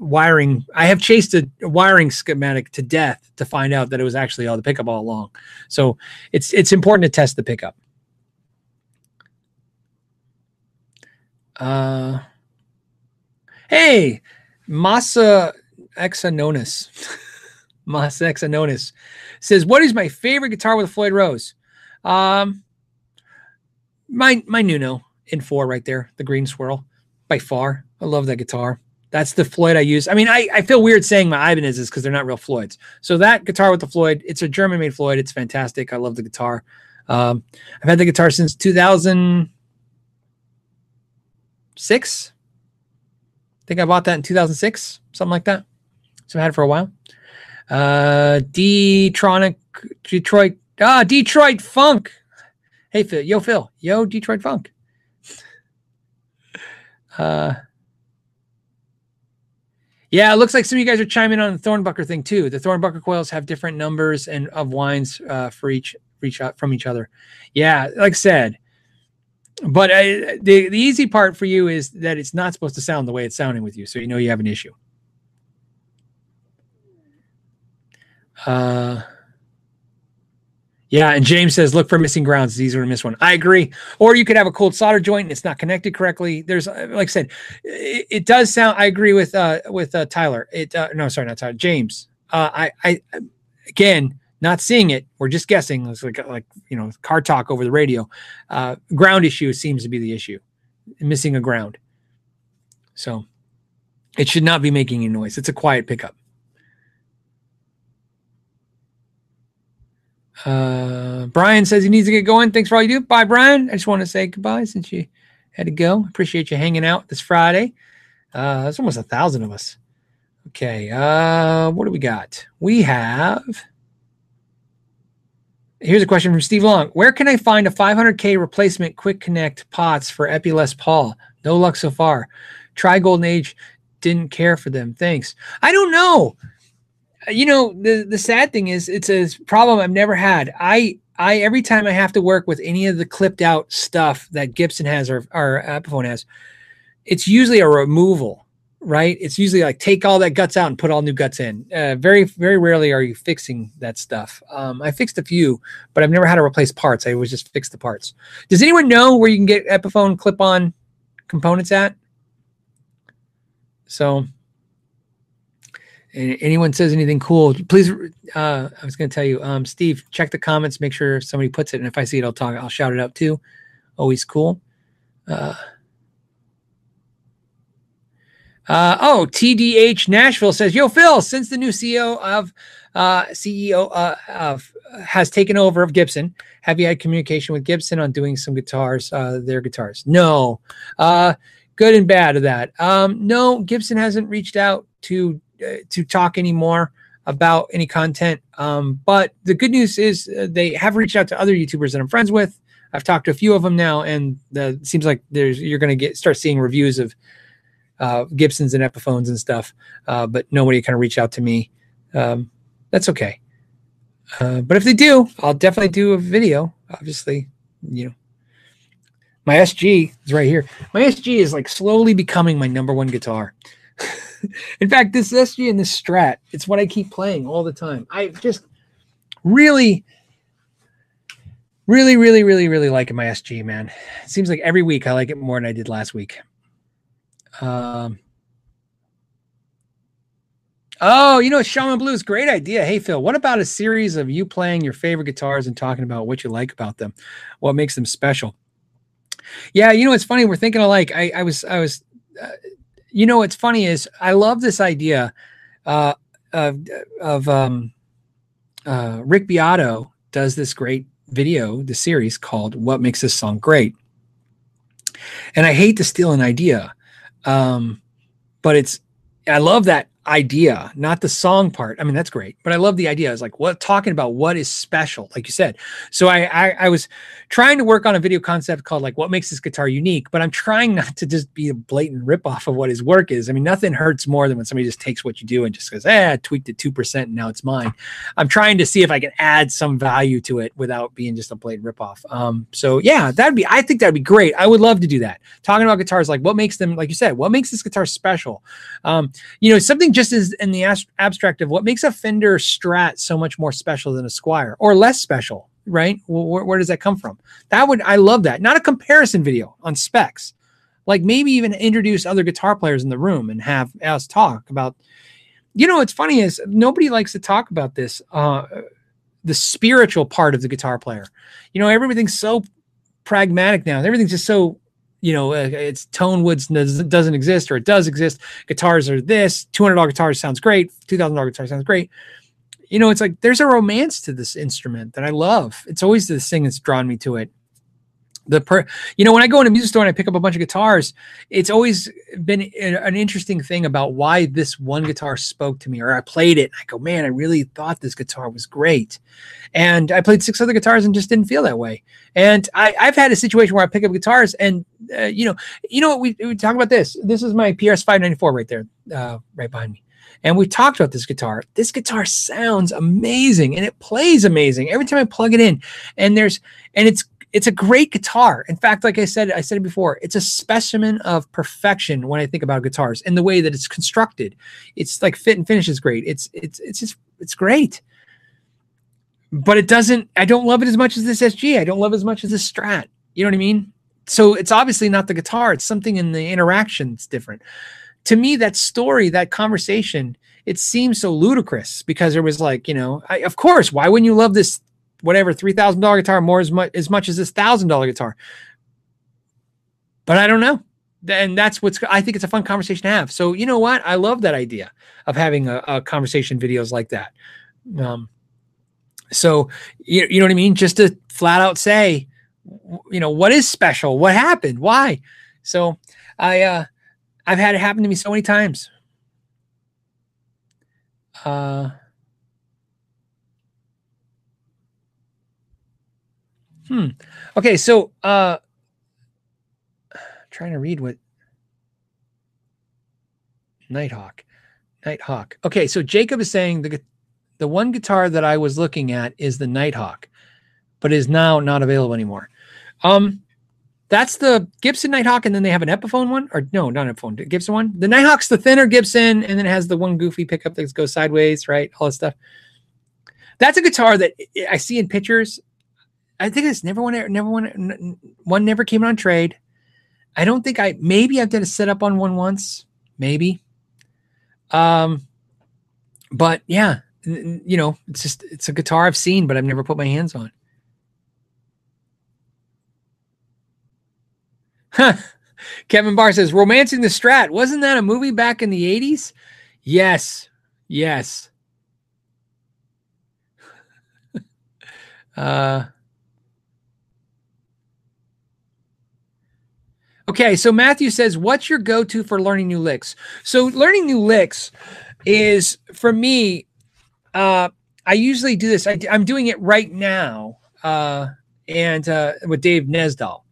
wiring. I have chased a wiring schematic to death to find out that it was actually all the pickup all along. So it's it's important to test the pickup. Uh, hey, Masa Exanonis. Masa Exanonis says, "What is my favorite guitar with Floyd Rose?" Um, my my Nuno N4 right there, the green swirl, by far. I love that guitar. That's the Floyd I use. I mean, I, I feel weird saying my Ibanez's because they're not real Floyds. So that guitar with the Floyd, it's a German made Floyd. It's fantastic. I love the guitar. Um, I've had the guitar since 2006. I think I bought that in 2006, something like that. So I had it for a while. Uh, D-Tronic, Detroit, ah, Detroit Funk. Hey, Phil. Yo, Phil. Yo, Detroit Funk. Uh, yeah, it looks like some of you guys are chiming on the Thornbucker thing too. The Thornbucker coils have different numbers and of wines uh, for each reach out from each other. Yeah, like I said, but the the easy part for you is that it's not supposed to sound the way it's sounding with you, so you know you have an issue. Uh, yeah, and James says look for missing grounds. These are to miss one. I agree. Or you could have a cold solder joint and it's not connected correctly. There's uh, like I said, it, it does sound. I agree with uh with uh, Tyler. It uh, no, sorry, not Tyler. James. Uh, I I again not seeing it. We're just guessing. It's like like you know car talk over the radio. Uh, ground issue seems to be the issue. Missing a ground. So it should not be making any noise. It's a quiet pickup. Uh, Brian says he needs to get going. Thanks for all you do. Bye, Brian. I just want to say goodbye since you had to go. Appreciate you hanging out this Friday. Uh, there's almost a thousand of us. Okay. Uh, what do we got? We have. Here's a question from Steve Long. Where can I find a 500K replacement quick connect pots for Epi Les Paul? No luck so far. Try Golden Age. Didn't care for them. Thanks. I don't know. You know, the, the sad thing is it's a problem I've never had. I I every time I have to work with any of the clipped out stuff that Gibson has or, or Epiphone has, it's usually a removal right? It's usually like take all that guts out and put all new guts in. Uh, very, very rarely are you fixing that stuff. Um, I fixed a few, but I've never had to replace parts. I always just fix the parts. Does anyone know where you can get Epiphone clip-on components at? So, anyone says anything cool, please. Uh, I was going to tell you, um, Steve, check the comments, make sure somebody puts it, and if I see it, I'll talk. I'll shout it out too. Always cool. Uh, uh, oh, TDH Nashville says, "Yo, Phil, since the new CEO of uh, CEO uh, of has taken over of Gibson, have you had communication with Gibson on doing some guitars, uh, their guitars?" No. Uh, good and bad of that. Um, no, Gibson hasn't reached out to to talk anymore about any content. Um, but the good news is uh, they have reached out to other YouTubers that I'm friends with. I've talked to a few of them now, and the, it seems like there's you're going to get start seeing reviews of uh, Gibsons and Epiphones and stuff, uh, but nobody kind of reached out to me. Um, that's okay. Uh, but if they do, I'll definitely do a video. Obviously, you know, my SG is right here. My SG is like slowly becoming my number one guitar. In fact, this SG and this Strat, it's what I keep playing all the time. I just really, really, really, really, really like my SG, man. It seems like every week I like it more than I did last week. Um, oh, you know, Shaman Blues, great idea. Hey, Phil, what about a series of you playing your favorite guitars and talking about what you like about them, what makes them special? Yeah, you know, it's funny. We're thinking alike. I, I was, I was, uh, you know, what's funny is I love this idea uh, of, of um, uh, Rick Beato does this great video, the series called "What Makes This Song Great," and I hate to steal an idea, um, but it's I love that idea, not the song part. I mean, that's great, but I love the idea. It's like what talking about what is special, like you said. So I, I, I was trying to work on a video concept called like what makes this guitar unique, but I'm trying not to just be a blatant ripoff of what his work is. I mean, nothing hurts more than when somebody just takes what you do and just goes, eh, I tweaked it two percent and now it's mine. I'm trying to see if I can add some value to it without being just a blatant ripoff. Um, so yeah, that'd be I think that'd be great. I would love to do that. Talking about guitars, like what makes them, like you said, what makes this guitar special? Um, you know, something just as in the abstract of what makes a Fender Strat so much more special than a Squier or less special, right? Where, where does that come from? That would, I love that. Not a comparison video on specs. Like maybe even introduce other guitar players in the room and have us talk about, you know, what's funny is nobody likes to talk about this, uh, the spiritual part of the guitar player. You know, everything's so pragmatic now. Everything's just so you know, uh, it's tone woods doesn't exist or it does exist. Guitars are this $200 guitar sounds great. $2,000 guitar sounds great. You know, it's like there's a romance to this instrument that I love. It's always this thing that's drawn me to it. The per you know when i go in a music store and i pick up a bunch of guitars it's always been an interesting thing about why this one guitar spoke to me or i played it i go man i really thought this guitar was great. And i played six other guitars and just didn't feel that way. And I, i've had a situation where i pick up guitars and uh, you know you know what? We, we talk about this. This is my PRS 594 right there uh, right behind me and we talked about this guitar. This guitar sounds amazing and it plays amazing every time I plug it in. And there's and it's it's a great guitar. In fact, like I said, I said it before, it's a specimen of perfection when I think about guitars and the way that it's constructed. It's like fit and finish is great. It's it's it's just it's great. But it doesn't I don't love it as much as this SG. I don't love as much as this Strat. You know what I mean? So it's obviously not the guitar, it's something in the interaction that's different. To me, that story, that conversation, it seems so ludicrous because it was like, you know, I, of course, why wouldn't you love this whatever three thousand dollar guitar more as much as much as this thousand dollar guitar. But I don't know. And that's what's I think it's a fun conversation to have. So you know what? I love that idea of having a, a conversation videos like that. Um, So you, you know what I mean? Just to flat out say, you know, what is special? What happened? Why? So I uh I've had it happen to me so many times. Uh Hmm. Okay, so uh trying to read what Nighthawk. Nighthawk. Okay, so Jacob is saying the the one guitar that I was looking at is the Nighthawk, but is now not available anymore. Um, that's the Gibson Nighthawk, and then they have an Epiphone one, or no, not Epiphone, Gibson one. The Nighthawk's the thinner Gibson, and then it has the one goofy pickup that goes sideways, right? All that stuff. That's a guitar that I see in pictures. I think it's never one, never one, one never came on trade. I don't think I maybe I've done a setup on one once, maybe. Um, but yeah, you know, it's just it's a guitar I've seen, but I've never put my hands on. Kevin Barr says, "Romancing the Strat." Wasn't that a movie back in the eighties? Yes, yes. uh, okay, so Matthew says, "What's your go-to for learning new licks?" So learning new licks is for me uh, I usually do this. I, am doing it right now, uh, and uh, with Dave Nesdal.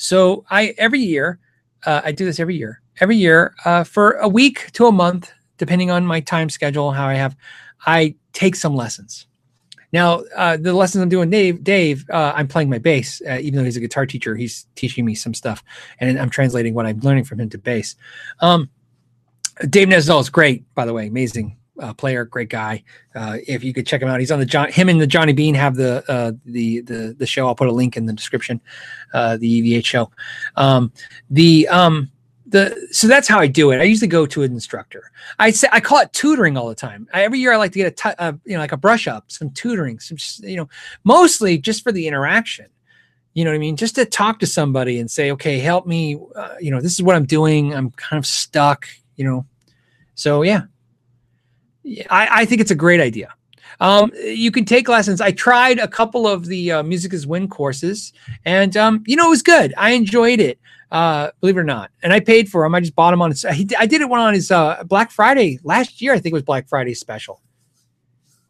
So I every year, uh, I do this every year. Every year, uh, for a week to a month, depending on my time schedule, how I have, I take some lessons. Now, uh, the lessons I'm doing, Dave, Dave, uh, I'm playing my bass. Uh, even though he's a guitar teacher, he's teaching me some stuff, and I'm translating what I'm learning from him to bass. Um, Dave Nesdal is great, by the way, amazing uh, player, great guy. Uh, if you could check him out, he's on the John. Him and the Johnny Bean have the uh, the the the show. I'll put a link in the description. Uh, the EVH show. Um, the um the so that's how I do it. I usually go to an instructor. I say I call it tutoring all the time. I, every year I like to get a uh, you know like a brush up, some tutoring, some you know mostly just for the interaction. You know what I mean? Just to talk to somebody and say, okay, help me. Uh, you know, this is what I'm doing. I'm kind of stuck. You know, so yeah, I, I think it's a great idea. Um, you can take lessons. I tried a couple of the uh, Music is Win courses, and um, you know it was good. I enjoyed it, uh, believe it or not. And I paid for them. I just bought them on his. I did it one on his uh, Black Friday last year. I think it was Black Friday special.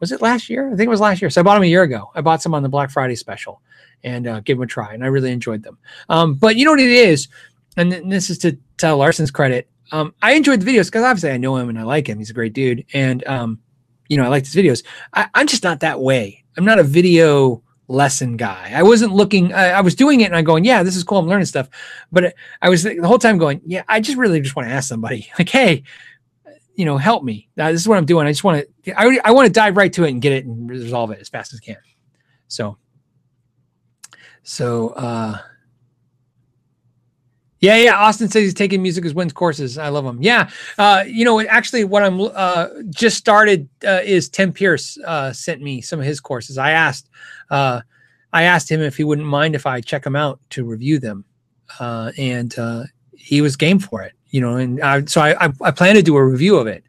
Was it last year? I think it was last year. So I bought them a year ago. I bought some on the Black Friday special, and uh, gave them a try, and I really enjoyed them. Um, but you know what it is, and this is to tell Larson's credit um, I enjoyed the videos because obviously I know him and I like him. He's a great dude, and um, you know I like his videos. I, am just not that way. I'm not a video lesson guy. I wasn't looking. I, I, was doing it and I'm going, yeah, this is cool. I'm learning stuff, but I was the whole time going, yeah, I just really just want to ask somebody, like, hey, you know, help me. Now, this is what I'm doing. I just want to. I, I want to dive right to it and get it and resolve it as fast as I can. So, so. uh yeah, yeah. Austin says he's taking Music is Win's courses. I love him. Yeah. Uh, you know, actually, what I'm uh, just started uh, is Tim Pierce uh, sent me some of his courses. I asked, uh, I asked him if he wouldn't mind if I check them out to review them, uh, and he was game for it. You know, and I, so I, I, I plan to do a review of it.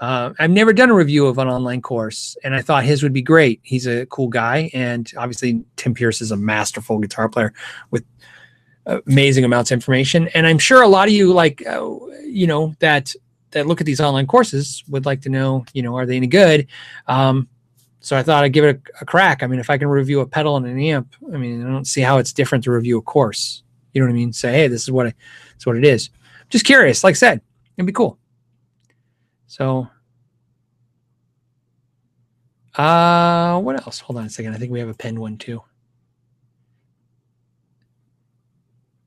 I've never done a review of an online course, and I thought his would be great. He's a cool guy, and obviously Tim Pierce is a masterful guitar player with amazing amounts of information. And I'm sure a lot of you like, uh, you know, that that look at these online courses would like to know, you know, are they any good? Um, so I thought I'd give it a, a, crack. I mean, if I can review a pedal and an amp, I mean, I don't see how it's different to review a course. You know what I mean? Say, hey, this is what I, what it is. Just curious. Like I said, it'd be cool. So, uh, what else? Hold on a second. I think we have a pen one too.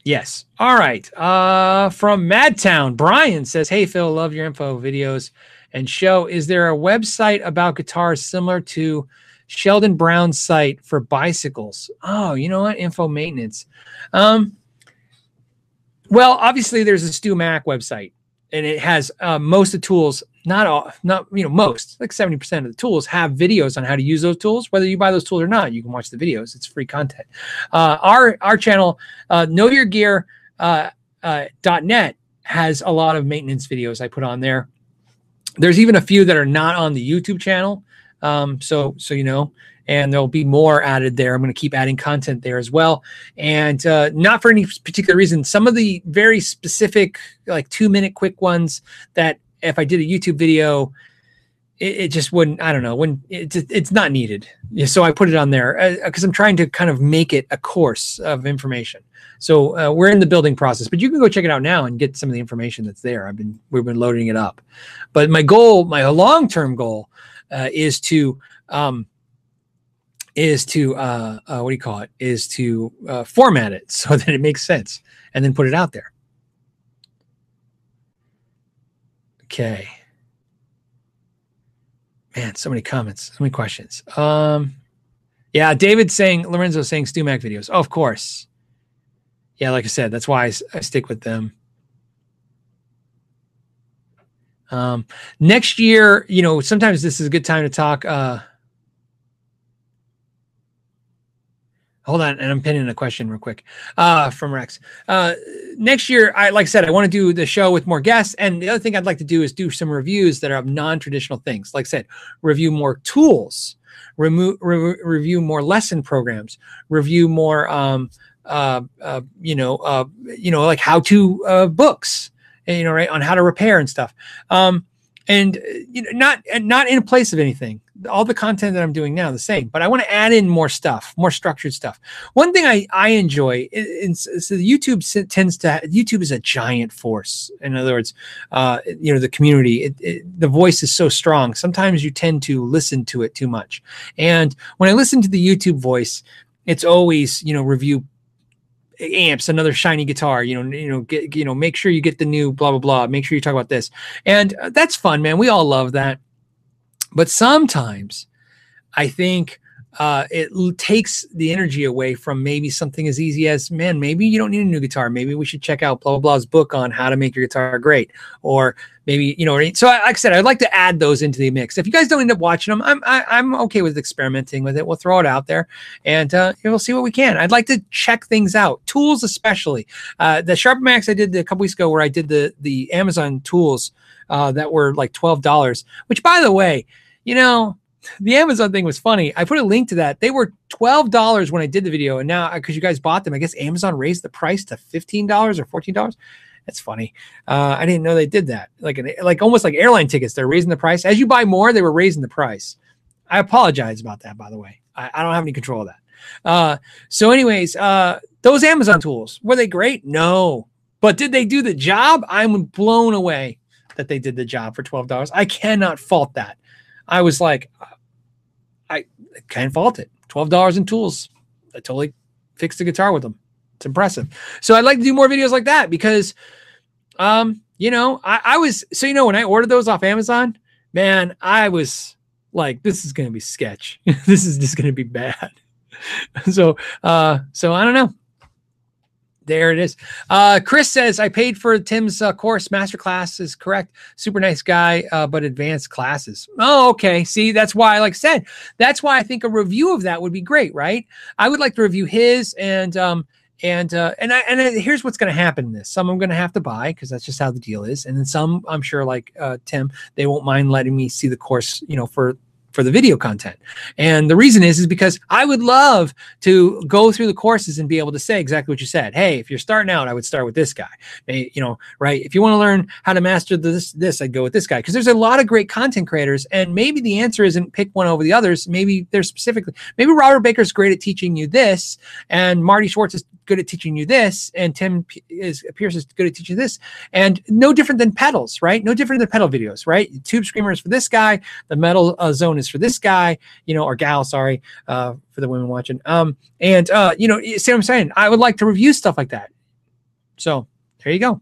Yes. All right. Uh, from Madtown, Brian says, "Hey Phil, love your info videos and show. Is there a website about guitars similar to Sheldon Brown's site for bicycles? Oh, you know what? Info maintenance. Um, well, obviously there's a StewMac website, and it has uh, most of the tools not all, not you know most like 70% of the tools have videos on how to use those tools whether you buy those tools or not you can watch the videos it's free content uh, our our channel uh, know your gear uh, uh, .net has a lot of maintenance videos i put on there there's even a few that are not on the youtube channel Um, so so you know, and there'll be more added there. I'm going to keep adding content there as well, and uh, not for any particular reason. Some of the very specific, like two minute quick ones that if I did a YouTube video, it, it just wouldn't. I don't know when it's it's not needed. So I put it on there because uh, I'm trying to kind of make it a course of information. So uh, we're in the building process, but you can go check it out now and get some of the information that's there. I've been we've been loading it up, but my goal, my long term goal, uh, is to um, is to uh, uh, what do you call it? Is to uh, format it so that it makes sense and then put it out there. Okay. Man, so many comments, so many questions. Um, yeah, David saying Lorenzo saying StewMac videos. Oh, of course. Yeah, like I said, that's why I, I stick with them. Um, next year, you know, sometimes this is a good time to talk. Uh, hold on, and I'm pinning a question real quick uh, from Rex. Uh, next year, I like I said, I want to do the show with more guests, and the other thing I'd like to do is do some reviews that are of non-traditional things. Like I said, review more tools, remo- re- review more lesson programs, review more, um, uh, uh, you know, uh, you know, like how-to uh, books you know, right on how to repair and stuff. Um, and you know, not not in place of anything. All the content that I'm doing now the same, but I want to add in more stuff, more structured stuff. One thing I I enjoy is, is so YouTube tends to YouTube is a giant force. In other words, uh, you know, the community, it, it, the voice is so strong. Sometimes you tend to listen to it too much, and when I listen to the YouTube voice, it's always you know review amps, another shiny guitar, you know, you know, get, you know, make sure you get the new blah blah blah. Make sure you talk about this, and uh, that's fun, man. We all love that, but sometimes I think uh, it takes the energy away from maybe something as easy as, man, maybe you don't need a new guitar. Maybe we should check out blah blah blah's book on how to make your guitar great, or maybe you know. So, like I said, I'd like to add those into the mix. If you guys don't end up watching them, I'm I, am i am okay with experimenting with it. We'll throw it out there, and uh, we'll see what we can. I'd like to check things out, tools especially. Uh, the Sharp Max I did a couple weeks ago, where I did the the Amazon tools uh, that were like twelve dollars. Which, by the way, you know the Amazon thing was funny. I put a link to that. They were twelve dollars when I did the video, and now because you guys bought them, I guess Amazon raised the price to fifteen dollars or fourteen dollars. That's funny. Uh, I didn't know they did that. Like an, like almost like airline tickets. They're raising the price as you buy more. They were raising the price. I apologize about that, by the way. I, I don't have any control of that. Uh, so, anyways, uh, those Amazon tools were they great? No, but did they do the job? I'm blown away that they did the job for twelve dollars. I cannot fault that. I was like, can't fault it. Twelve dollars in tools. I totally fixed the guitar with them. It's impressive. So I'd like to do more videos like that because, um, you know, I, I was so you know when I ordered those off Amazon, man, I was like, this is gonna be sketch. this is just gonna be bad. so, uh, so I don't know. There it is. Uh, Chris says, I paid for Tim's uh, course. Masterclass is correct. Super nice guy, uh, but advanced classes. Oh, okay. See, that's why, like I said, that's why I think a review of that would be great, right? I would like to review his and, um, and uh, and I, and here's what's going to happen in this. Some I'm going to have to buy because that's just how the deal is, and then some I'm sure, like uh, Tim, they won't mind letting me see the course, you know, for for the video content. And the reason is is because I would love to go through the courses and be able to say exactly what you said. Hey, if you're starting out, I would start with this guy. You know, right? If you want to learn how to master this this, I'd go with this guy because there's a lot of great content creators and maybe the answer isn't pick one over the others. Maybe they're specifically maybe Robert Baker's great at teaching you this and Marty Schwartz is good at teaching you this, and Tim is Pierce is good at teaching this, and no different than pedals, right? No different than pedal videos, right? Tube screamer is for this guy, the metal uh, zone is for this guy, you know, or gal, sorry, uh, for the women watching. Um, and uh, you know, see what I'm saying? I would like to review stuff like that. So there you go.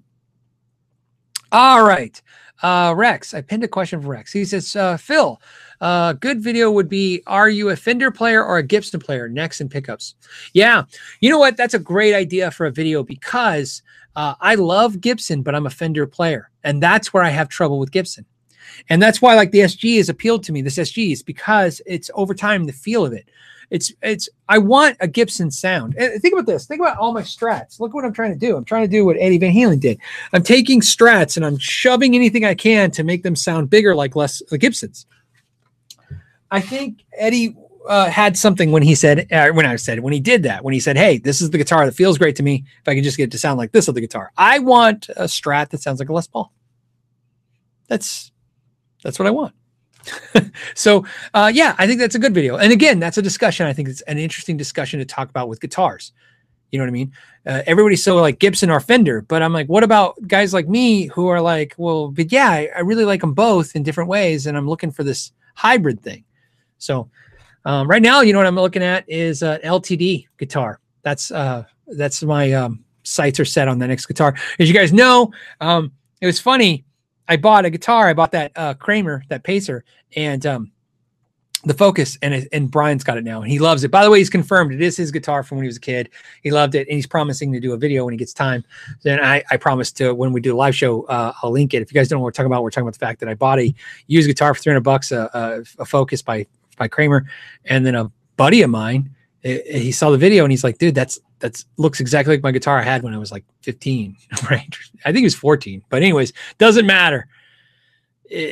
All right. Uh, Rex, I pinned a question for Rex. He says, uh, Phil, uh, good video would be Are you a Fender player or a Gibson player? Necks and pickups. Yeah. You know what? That's a great idea for a video because uh, I love Gibson, but I'm a Fender player. And that's where I have trouble with Gibson. And that's why, like, the SG has appealed to me. This SG is because it's over time the feel of it. It's it's I want a Gibson sound. And think about this. Think about all my strats. Look what I'm trying to do. I'm trying to do what Eddie Van Halen did. I'm taking strats and I'm shoving anything I can to make them sound bigger like less the Gibsons. I think Eddie uh, had something when he said, uh, when I said, when he did that, when he said, "Hey, this is the guitar that feels great to me. If I can just get it to sound like this on the guitar, I want a Strat that sounds like a Les Paul." That's that's what I want. so uh, yeah, I think that's a good video. And again, that's a discussion. I think it's an interesting discussion to talk about with guitars. You know what I mean? Uh, everybody's so like Gibson or Fender, but I'm like, what about guys like me who are like, well, but yeah, I, I really like them both in different ways, and I'm looking for this hybrid thing. So um, right now, you know what I'm looking at is an LTD guitar. That's uh, that's my um, sights are set on the next guitar. As you guys know, um, it was funny. I bought a guitar. I bought that uh, Kramer, that Pacer, and um, the Focus, and and Brian's got it now, and he loves it. By the way, he's confirmed it is his guitar from when he was a kid. He loved it, and he's promising to do a video when he gets time. Then I, I promised to when we do a live show, uh, I'll link it. If you guys don't know what we're talking about, we're talking about the fact that I bought a used guitar for 300 bucks, a, a, a Focus by by Kramer, and then a buddy of mine, it, it, he saw the video and he's like, dude, that's that's looks exactly like my guitar I had when I was like 15, right? I think he was 14, but anyways, doesn't matter.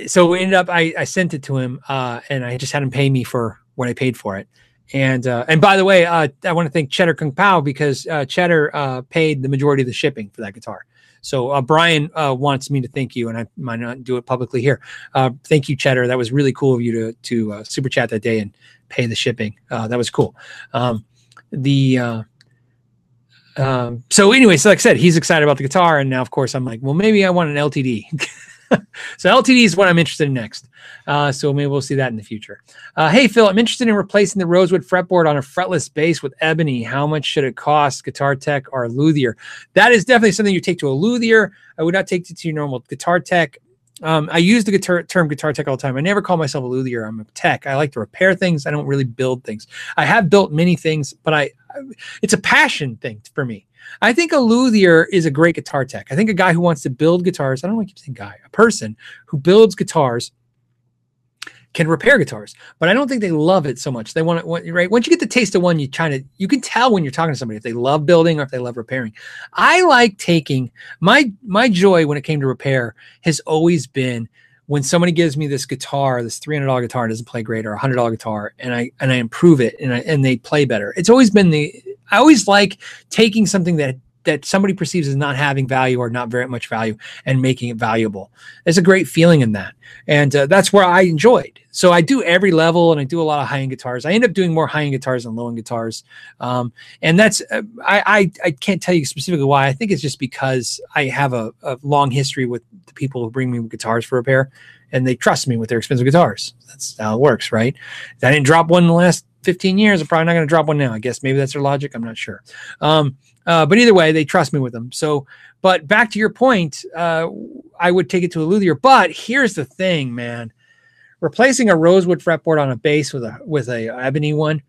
So we ended up, I, I sent it to him, uh, and I just had him pay me for what I paid for it. And uh, and by the way, uh, I want to thank Cheddar Kung Pao because uh, Cheddar uh, paid the majority of the shipping for that guitar. So uh, Brian wants me to thank you, and I might not do it publicly here. Thank you, Cheddar. That was really cool of you to to super chat that day and pay the shipping. That was cool. Um, the um, so anyway, so like I said, he's excited about the guitar, and now of course I'm like, well, maybe I want an LTD. so LTD is what I'm interested in next. Uh, so maybe we'll see that in the future. Uh, hey, Phil, I'm interested in replacing the rosewood fretboard on a fretless bass with ebony. How much should it cost? Guitar Tech or Luthier? That is definitely something you take to a Luthier. I would not take it to your normal Guitar Tech. Um, I use the guitar, term guitar tech all the time. I never call myself a luthier. I'm a tech. I like to repair things. I don't really build things. I have built many things, but I, it's a passion thing for me. I think a luthier is a great guitar tech. I think a guy who wants to build guitars, I don't want to keep saying guy, a person who builds guitars can repair guitars, but I don't think they love it so much. They want it right. Once you get the taste of one, you kind of you can tell when you're talking to somebody if they love building or if they love repairing. I like taking my my joy when it came to repair has always been when somebody gives me this guitar, this three hundred dollar guitar doesn't play great, or a hundred dollar guitar, and I and I improve it and I, and they play better. It's always been the I always like taking something that that somebody perceives as not having value or not very much value and making it valuable. There's a great feeling in that. And uh, that's where I enjoyed. So I do every level and I do a lot of high end guitars. I end up doing more high end guitars than low end guitars. Um, and that's, uh, I, I, I, can't tell you specifically why. I think it's just because I have a, a long history with the people who bring me guitars for repair and they trust me with their expensive guitars. That's how it works, right? I didn't drop one in the last 15 years. I'm probably not going to drop one now. I guess maybe that's their logic. I'm not sure. Um, uh, but either way, they trust me with them. So, but back to your point, uh, I would take it to a luthier. But here's the thing, man: replacing a rosewood fretboard on a bass with a with a ebony one.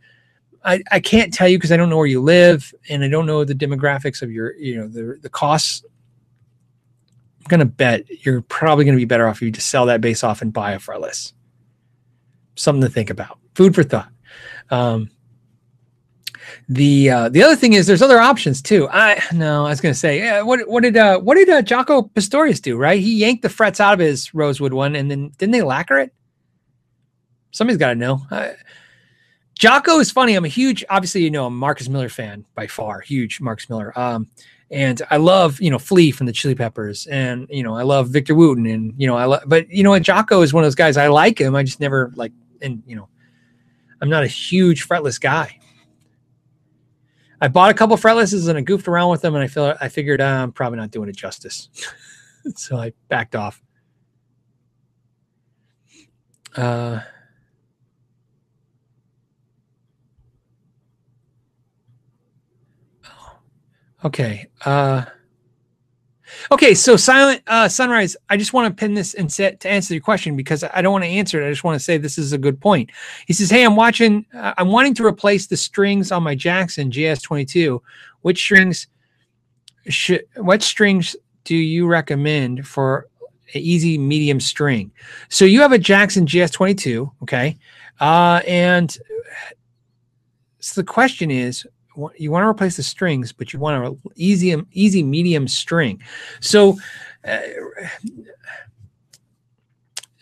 I, I can't tell you because I don't know where you live and I don't know the demographics of your, you know, the the costs. I'm gonna bet you're probably gonna be better off if you just sell that bass off and buy a fretless. Something to think about. Food for thought. Um, the uh, the other thing is there's other options too. I no, I was gonna say yeah, what what did uh, what did uh, Jaco Pastorius do? Right, he yanked the frets out of his rosewood one, and then didn't they lacquer it? Somebody's got to know. Uh, Jaco is funny. I'm a huge, obviously, you know, I'm Marcus Miller fan by far, huge Marcus Miller. Um, and I love, you know, Flea from the Chili Peppers, and you know, I love Victor Wooten, and you know, I love, but you know, what, Jaco is one of those guys. I like him. I just never like, and you know, I'm not a huge fretless guy. I bought a couple fretlesses and I goofed around with them, and I feel I figured uh, I'm probably not doing it justice, so I backed off. Uh, okay. Uh, Okay, so silent uh, sunrise. I just want to pin this and set to answer your question because I don't want to answer it. I just want to say this is a good point. He says, "Hey, I'm watching. Uh, I'm wanting to replace the strings on my Jackson GS22. Which strings? What strings do you recommend for an easy medium string? So you have a Jackson GS22, okay, uh, and so the question is, you want to replace the strings, but you want an easy, easy medium string. So, uh,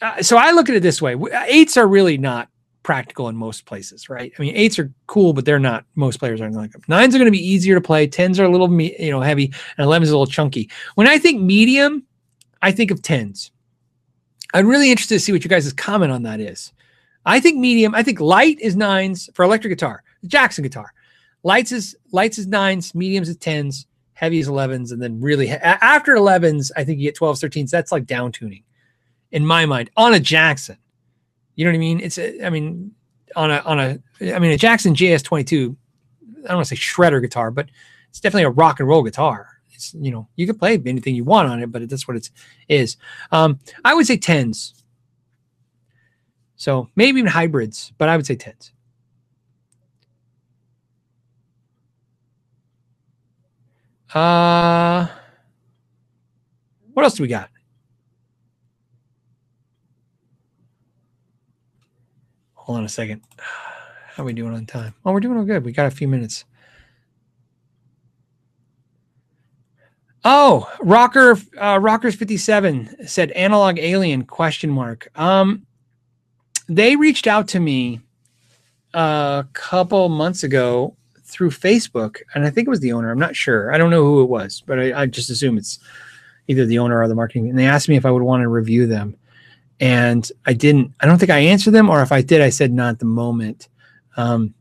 uh, so I look at it this way: eights are really not practical in most places, right? I mean, eights are cool, but they're not. Most players aren't like them. Nines are going to be easier to play. Tens are a little, you know, heavy, and elevens a little chunky. When I think medium, I think of tens. I'm really interested to see what you guys' comment on that is. I think medium. I think light is nines for electric guitar, Jackson guitar. Lights is lights is nines, mediums is tens, heavy is elevens, and then really after elevens, I think you get 12s, 13s. That's like down tuning, in my mind, on a Jackson. You know what I mean? It's a, I mean, on a on a I mean a Jackson JS22. I don't want to say shredder guitar, but it's definitely a rock and roll guitar. It's you know you can play anything you want on it, but that's what it is. Um, I would say tens. So maybe even hybrids, but I would say tens. Uh, what else do we got? Hold on a second. How are we doing on time? Oh, we're doing all good. We got a few minutes. Oh, rocker uh, rockers 57 said analog alien question mark. Um they reached out to me a couple months ago through Facebook, and I think it was the owner. I'm not sure. I don't know who it was, but I, I just assume it's either the owner or the marketing. And they asked me if I would want to review them and I didn't. I don't think I answered them, or if I did, I said not at the moment. Um,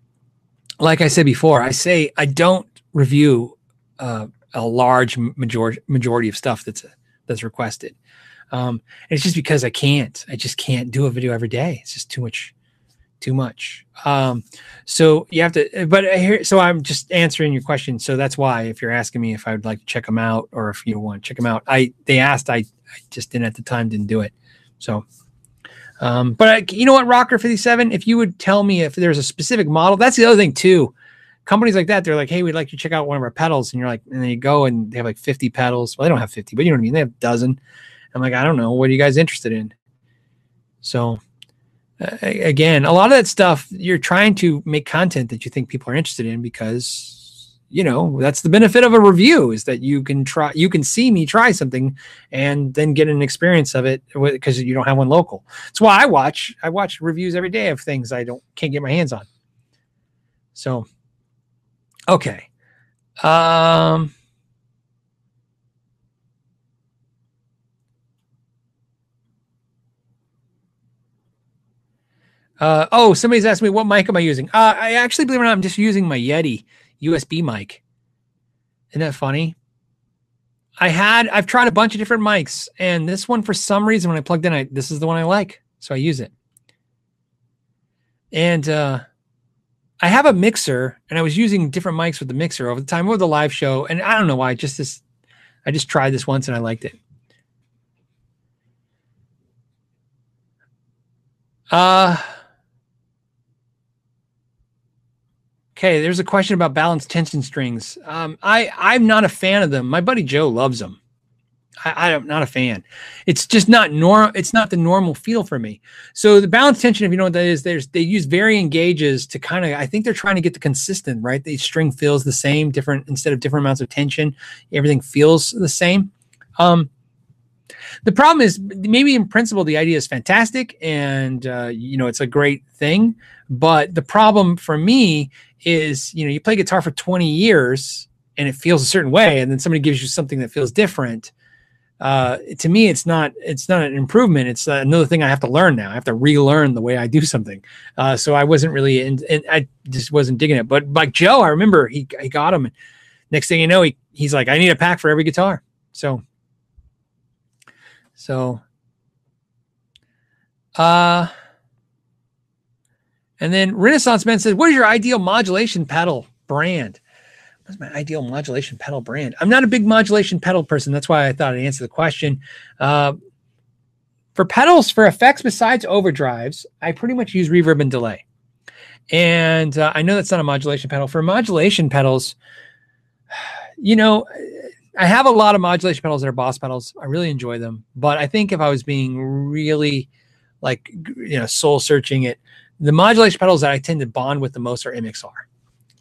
like I said before, I say I don't review uh, a large majority majority of stuff that's that's requested. Um, it's just because I can't. I just can't do a video every day. It's just too much, too much. Um, so you have to. But here, so I'm just answering your question. So that's why, if you're asking me if I would like to check them out or if you want to check them out, I they asked. I, I just didn't at the time. Didn't do it. So, um, but I, you know what, Rocker 57, if you would tell me if there's a specific model, that's the other thing too. Companies like that, they're like, hey, we'd like you to check out one of our pedals. And you're like, and then you go and they have like 50 pedals. Well, they don't have 50, but you know what I mean? They have a dozen. I'm like, I don't know. What are you guys interested in? So, again, a lot of that stuff, you're trying to make content that you think people are interested in because you know that's the benefit of a review is that you can try you can see me try something and then get an experience of it because you don't have one local. That's why i watch i watch reviews every day of things i don't can't get my hands on. So okay. Um Uh, oh, somebody's asked me what mic am I using? Uh, I actually believe it or not, I'm just using my Yeti. USB mic. Isn't that funny? I had I've tried a bunch of different mics, and this one for some reason when I plugged in, I this is the one I like, so I use it. And uh, I have a mixer, and I was using different mics with the mixer over the time of the live show, and I don't know why. Just this, I just tried this once and I liked it. Uh Okay, there's a question about balanced tension strings. Um, I I'm not a fan of them. My buddy Joe loves them. I, I'm not a fan. It's just not normal. It's not the normal feel for me. So the balanced tension, if you know what that is, there's they use varying gauges to kind of. I think they're trying to get the consistent right. The string feels the same, different instead of different amounts of tension. Everything feels the same. Um, the problem is maybe in principle the idea is fantastic and uh, you know it's a great thing but the problem for me is you know you play guitar for 20 years and it feels a certain way and then somebody gives you something that feels different uh, to me it's not it's not an improvement. It's another thing i have to learn now. I have to relearn the way i do something. Uh, so i wasn't really in, and i just wasn't digging it. But like joe i remember he, he got him. And next thing you know he, he's like i need a pack for every guitar. So so uh and then Renaissance Man says, What is your ideal modulation pedal brand? What's my ideal modulation pedal brand? I'm not a big modulation pedal person. That's why I thought I'd answer the question. Uh, for pedals, for effects besides overdrives, I pretty much use reverb and delay. And uh, I know that's not a modulation pedal. For modulation pedals, you know, I have a lot of modulation pedals that are boss pedals. I really enjoy them. But I think if I was being really like, you know, soul searching it, the modulation pedals that I tend to bond with the most are MXR.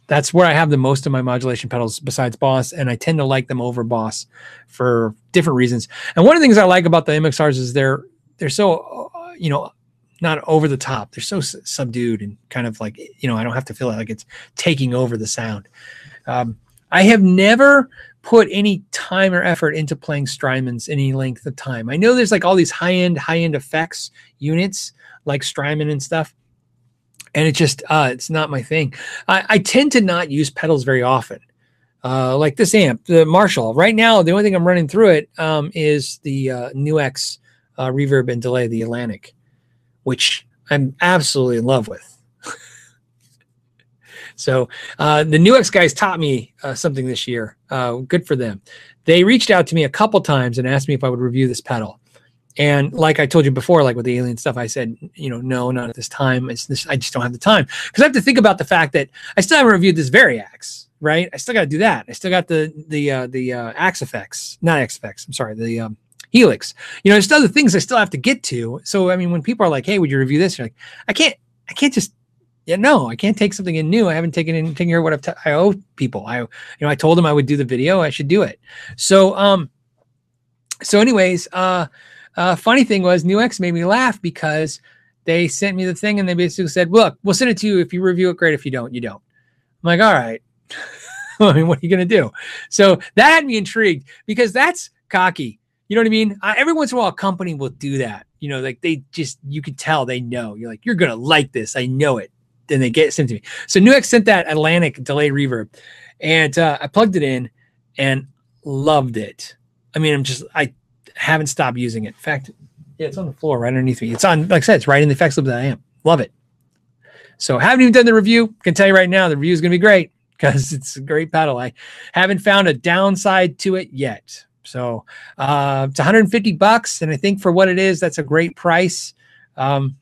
That's where I have the most of my modulation pedals besides Boss, and I tend to like them over Boss for different reasons. And one of the things I like about the MXRs is they're they're so uh, you know not over the top. They're so s- subdued and kind of like you know I don't have to feel like it's taking over the sound. Um, I have never put any time or effort into playing Strymons any length of time. I know there's like all these high end high end effects units like Strymon and stuff, and it just uh, it's not my thing. I, I tend to not use pedals very often. Uh, like this amp, the Marshall. Right now, the only thing I'm running through it um, is the uh, NUX uh, reverb and delay, the Atlantic, which I'm absolutely in love with. So uh, the NUX guys taught me uh, something this year. Uh, good for them. They reached out to me a couple times and asked me if I would review this pedal. And like I told you before, like with the alien stuff, I said, you know, no, not at this time. This, I just don't have the time because I have to think about the fact that I still haven't reviewed this Variax, right? I still got to do that. I still got the the uh, the uh, Axe-Fx, not Axe-Fx. I'm sorry, the um, Helix. You know, there's other things I still have to get to. So I mean, when people are like, "Hey, would you review this?" You're like, I can't, I can't just, yeah, no, I can't take something in new. I haven't taken in taken care of what I've t- I owe people. I, you know, I told them I would do the video. I should do it. So um, so anyways, uh uh, funny thing was, NUX made me laugh because they sent me the thing and they basically said, "Look, we'll send it to you if you review it. Great. If you don't, you don't." I'm like, "All right." I mean, what are you going to do? So that had me intrigued because that's cocky. You know what I mean? Every once in a while, a company will do that. You know, like they just you can tell they know. You're like, you're gonna like this. I know it. Then they get sent to me. So NUX sent that Atlantic delay reverb, and uh, I plugged it in and loved it. I mean, I'm just I haven't stopped using it. In fact, yeah, it's on the floor right underneath me. It's on, like I said, it's right in the effects loop that I am. Love it. So haven't even done the review. Can tell you right now, the review is going to be great because it's a great pedal. I haven't found a downside to it yet. So uh, it's 150 bucks, and I think for what it is, that's a great price. Um,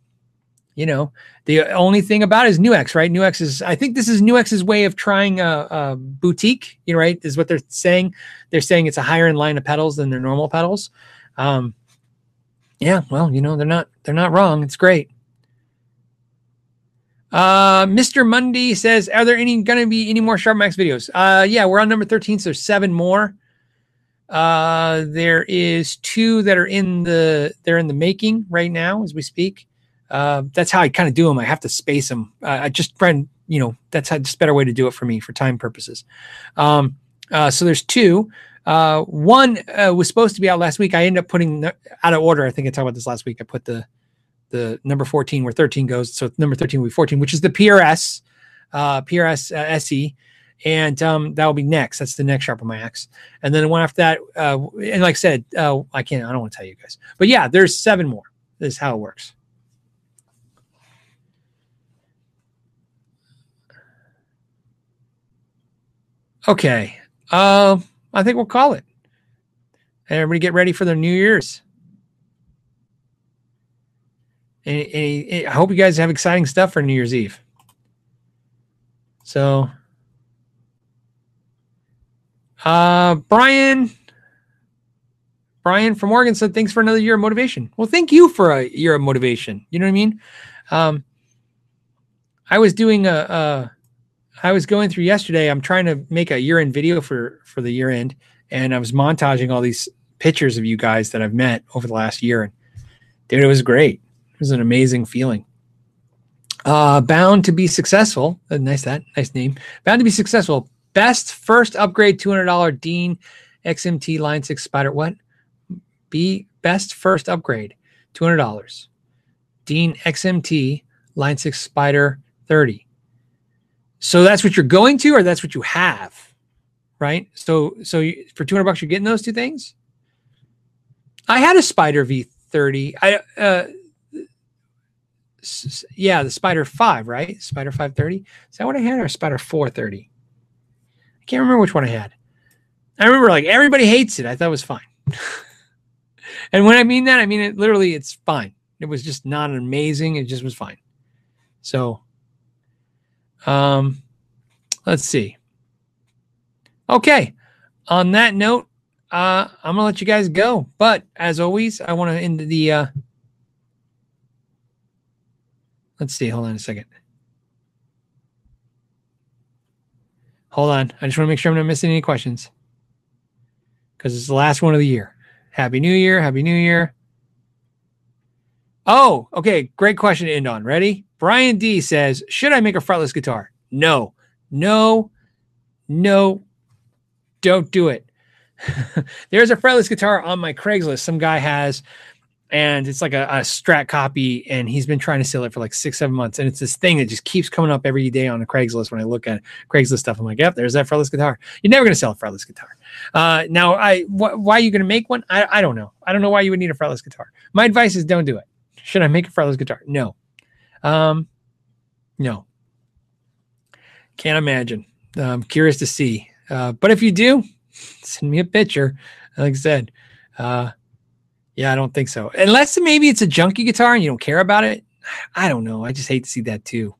you know, the only thing about is NUX, right? NUX is, I think this is NUX's way of trying a, a, boutique, you know, right? Is what they're saying. They're saying it's a higher end line of pedals than their normal pedals. Um, yeah, well, you know, they're not, they're not wrong. It's great. Uh, Mr. Mundy says, are there any going to be any more Sharp Max videos? Uh, yeah, we're on number 13, so there's seven more. Uh, there is two that are in the, they're in the making right now as we speak. Uh, that's how I kind of do them. I have to space them. Uh, I just friend, you know, that's how, just better way to do it for me for time purposes. Um, uh, so there's two. Uh, one uh, was supposed to be out last week. I ended up putting out of order. I think I talked about this last week. I put the the number 14 where 13 goes. So number 13 will be 14, which is the PRS, PRS SE. And um, that will be next. That's the next Sharp my axe. And then the one after that, and like I said, I can't, I don't want to tell you guys. But yeah, there's seven more. This is how it works. Okay. Uh, I think we'll call it. Everybody get ready for their New Year's. And, and, and I hope you guys have exciting stuff for New Year's Eve. So, uh, Brian, Brian from Oregon said, thanks for another year of motivation. Well, thank you for a year of motivation. You know what I mean? Um, I was doing a, a I was going through yesterday. I'm trying to make a year end video for for the year end, and I was montaging all these pictures of you guys that I've met over the last year. And dude, it was great. It was an amazing feeling. Uh, bound to be successful. Uh, nice that nice name. Bound to be successful. Best first upgrade, two hundred dollar Dean XMT Line Six Spider. What? Be best first upgrade, two hundred dollars. Dean XMT Line Six Spider thirty. So that's what you're going to, or that's what you have, right? So so you, for 200 bucks, you're getting those two things. I had a Spider V30. I uh, s- yeah, the Spider Five, right? Spider 530. Is that what I had, or Spider 430? I can't remember which one I had. I remember like everybody hates it. I thought it was fine. and when I mean that, I mean it literally. It's fine. It was just not amazing. It just was fine. So um, let's see. Okay. On that note, uh, I'm gonna let you guys go. But as always, I want to end the. Uh, let's see. Hold on a second. Hold on. I just want to make sure I'm not missing any questions because it's the last one of the year. Happy New Year. Happy New Year. Oh, okay. Great question to end on. Ready? Brian D says, Should I make a fretless guitar? No, no, no, don't do it. There's a fretless guitar on my Craigslist. Some guy has, and it's like a, a, strat copy, and he's been trying to sell it for like six, seven months. And it's this thing that just keeps coming up every day on the Craigslist when I look at Craigslist stuff. I'm like, yep, there's that fretless guitar. You're never going to sell a fretless guitar. Uh, now, I wh- why are you going to make one? I, I don't know. I don't know why you would need a fretless guitar. My advice is don't do it. Should I make a fretless guitar? No. Um, no. Can't imagine. I'm curious to see. Uh, but if you do, send me a picture. Like I said, uh, yeah, I don't think so. Unless maybe it's a junky guitar and you don't care about it. I don't know. I just hate to see that too.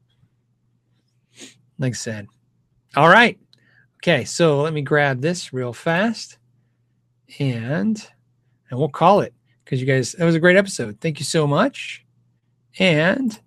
Like I said. All right. Okay, so let me grab this real fast and and we'll call it because you guys that was a great episode. Thank you so much. And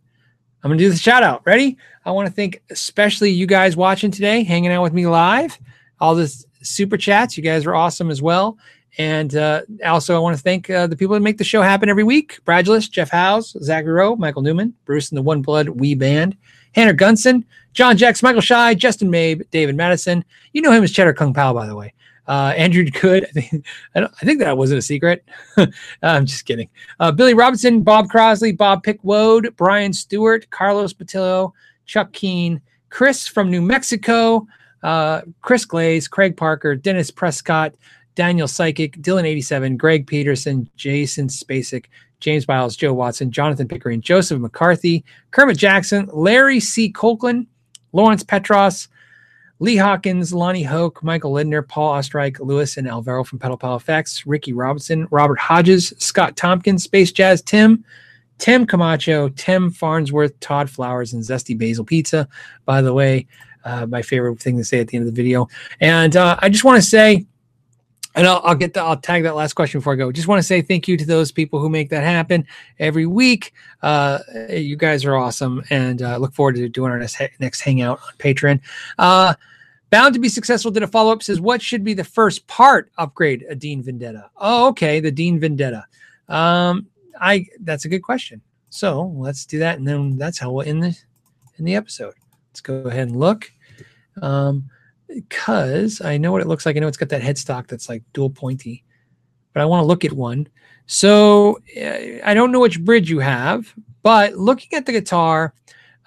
I'm gonna do the shout out. Ready? I want to thank especially you guys watching today, hanging out with me live. All this super chats, you guys are awesome as well. And uh, also, I want to thank uh, the people that make the show happen every week: Bradulus, Jeff Howes, Zachary Rowe, Michael Newman, Bruce and the One Blood We Band, Hannah Gunson, John Jacks, Michael Shy, Justin Mabe, David Madison. You know him as Cheddar Kung Pao, by the way. Uh, Andrew Good, I think, I, I, think that wasn't a secret. I'm just kidding. Uh, Billy Robinson, Bob Crosley, Bob Pickwode, Brian Stewart, Carlos Patillo, Chuck Keene, Chris from New Mexico, uh, Chris Glaze, Craig Parker, Dennis Prescott, Daniel Psychic, Dylan87, Greg Peterson, Jason Spacek, James Miles, Joe Watson, Jonathan Pickering, Joseph McCarthy, Kermit Jackson, Larry C. Copeland, Lawrence Petros, Lee Hawkins, Lonnie Hoke, Michael Lindner, Paul Ostreich, Lewis and Alvaro from Pedal Pal Effects, Ricky Robinson, Robert Hodges, Scott Tompkins, Space Jazz Tim, Tim Camacho, Tim Farnsworth, Todd Flowers, and Zesty Basil Pizza. By the way, uh, my favorite thing to say at the end of the video. And uh, I just want to say, and I'll, I'll get the, I'll tag that last question before I go. Just want to say thank you to those people who make that happen every week. Uh, you guys are awesome, and uh, look forward to doing our next, next hangout on Patreon. Uh, Bound to be successful did a follow up says, What should be the first part upgrade a Dean Vendetta? Oh, okay, the Dean Vendetta. Um, I that's a good question. So let's do that, and then that's how we'll end the in the episode. Let's go ahead and look. Um, because I know what it looks like. I know it's got that headstock that's like dual pointy, but I want to look at one. So uh, I don't know which bridge you have, but looking at the guitar,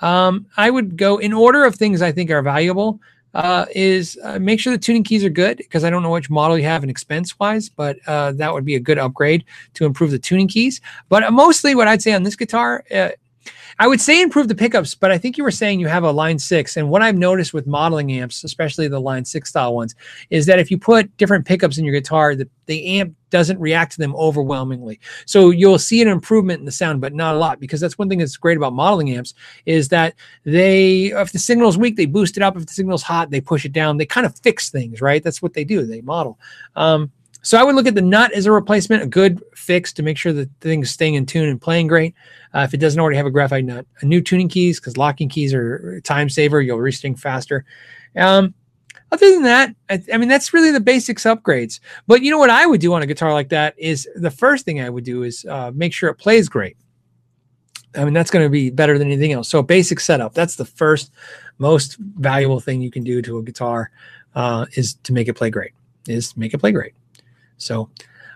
um, I would go in order of things I think are valuable. Uh, is uh, make sure the tuning keys are good because I don't know which model you have in expense wise, but uh, that would be a good upgrade to improve the tuning keys. But mostly, what I'd say on this guitar, uh, I would say improve the pickups, but I think you were saying you have a line six. And what I've noticed with modeling amps, especially the line six style ones, is that if you put different pickups in your guitar, the, the amp doesn't react to them overwhelmingly. So you'll see an improvement in the sound, but not a lot, because that's one thing that's great about modeling amps is that they, if the signal's weak, they boost it up. If the signal's hot, they push it down. They kind of fix things, right? That's what they do. They model. Um, so I would look at the nut as a replacement, a good fix to make sure that thing's staying in tune and playing great. Uh, if it doesn't already have a graphite nut, a new tuning keys because locking keys are time saver. You'll restring faster. Um, other than that, I, I, mean that's really the basics upgrades. But you know what I would do on a guitar like that is the first thing I would do is uh, make sure it plays great. I mean that's going to be better than anything else. So basic setup. That's the first most valuable thing you can do to a guitar uh, is to make it play great. Is make it play great. So,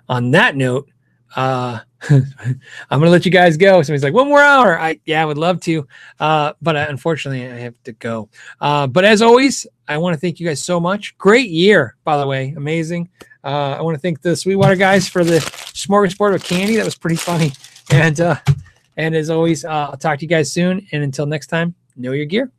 on that note, uh, I'm gonna let you guys go. Somebody's like, one more hour. I yeah, I would love to, uh, but uh, unfortunately, I have to go. Uh, but as always, I want to thank you guys so much. Great year, by the way, amazing. Uh, I want to thank the Sweetwater guys for the smorgasbord of candy. That was pretty funny. And uh, and as always, uh, I'll talk to you guys soon. And until next time, know your gear.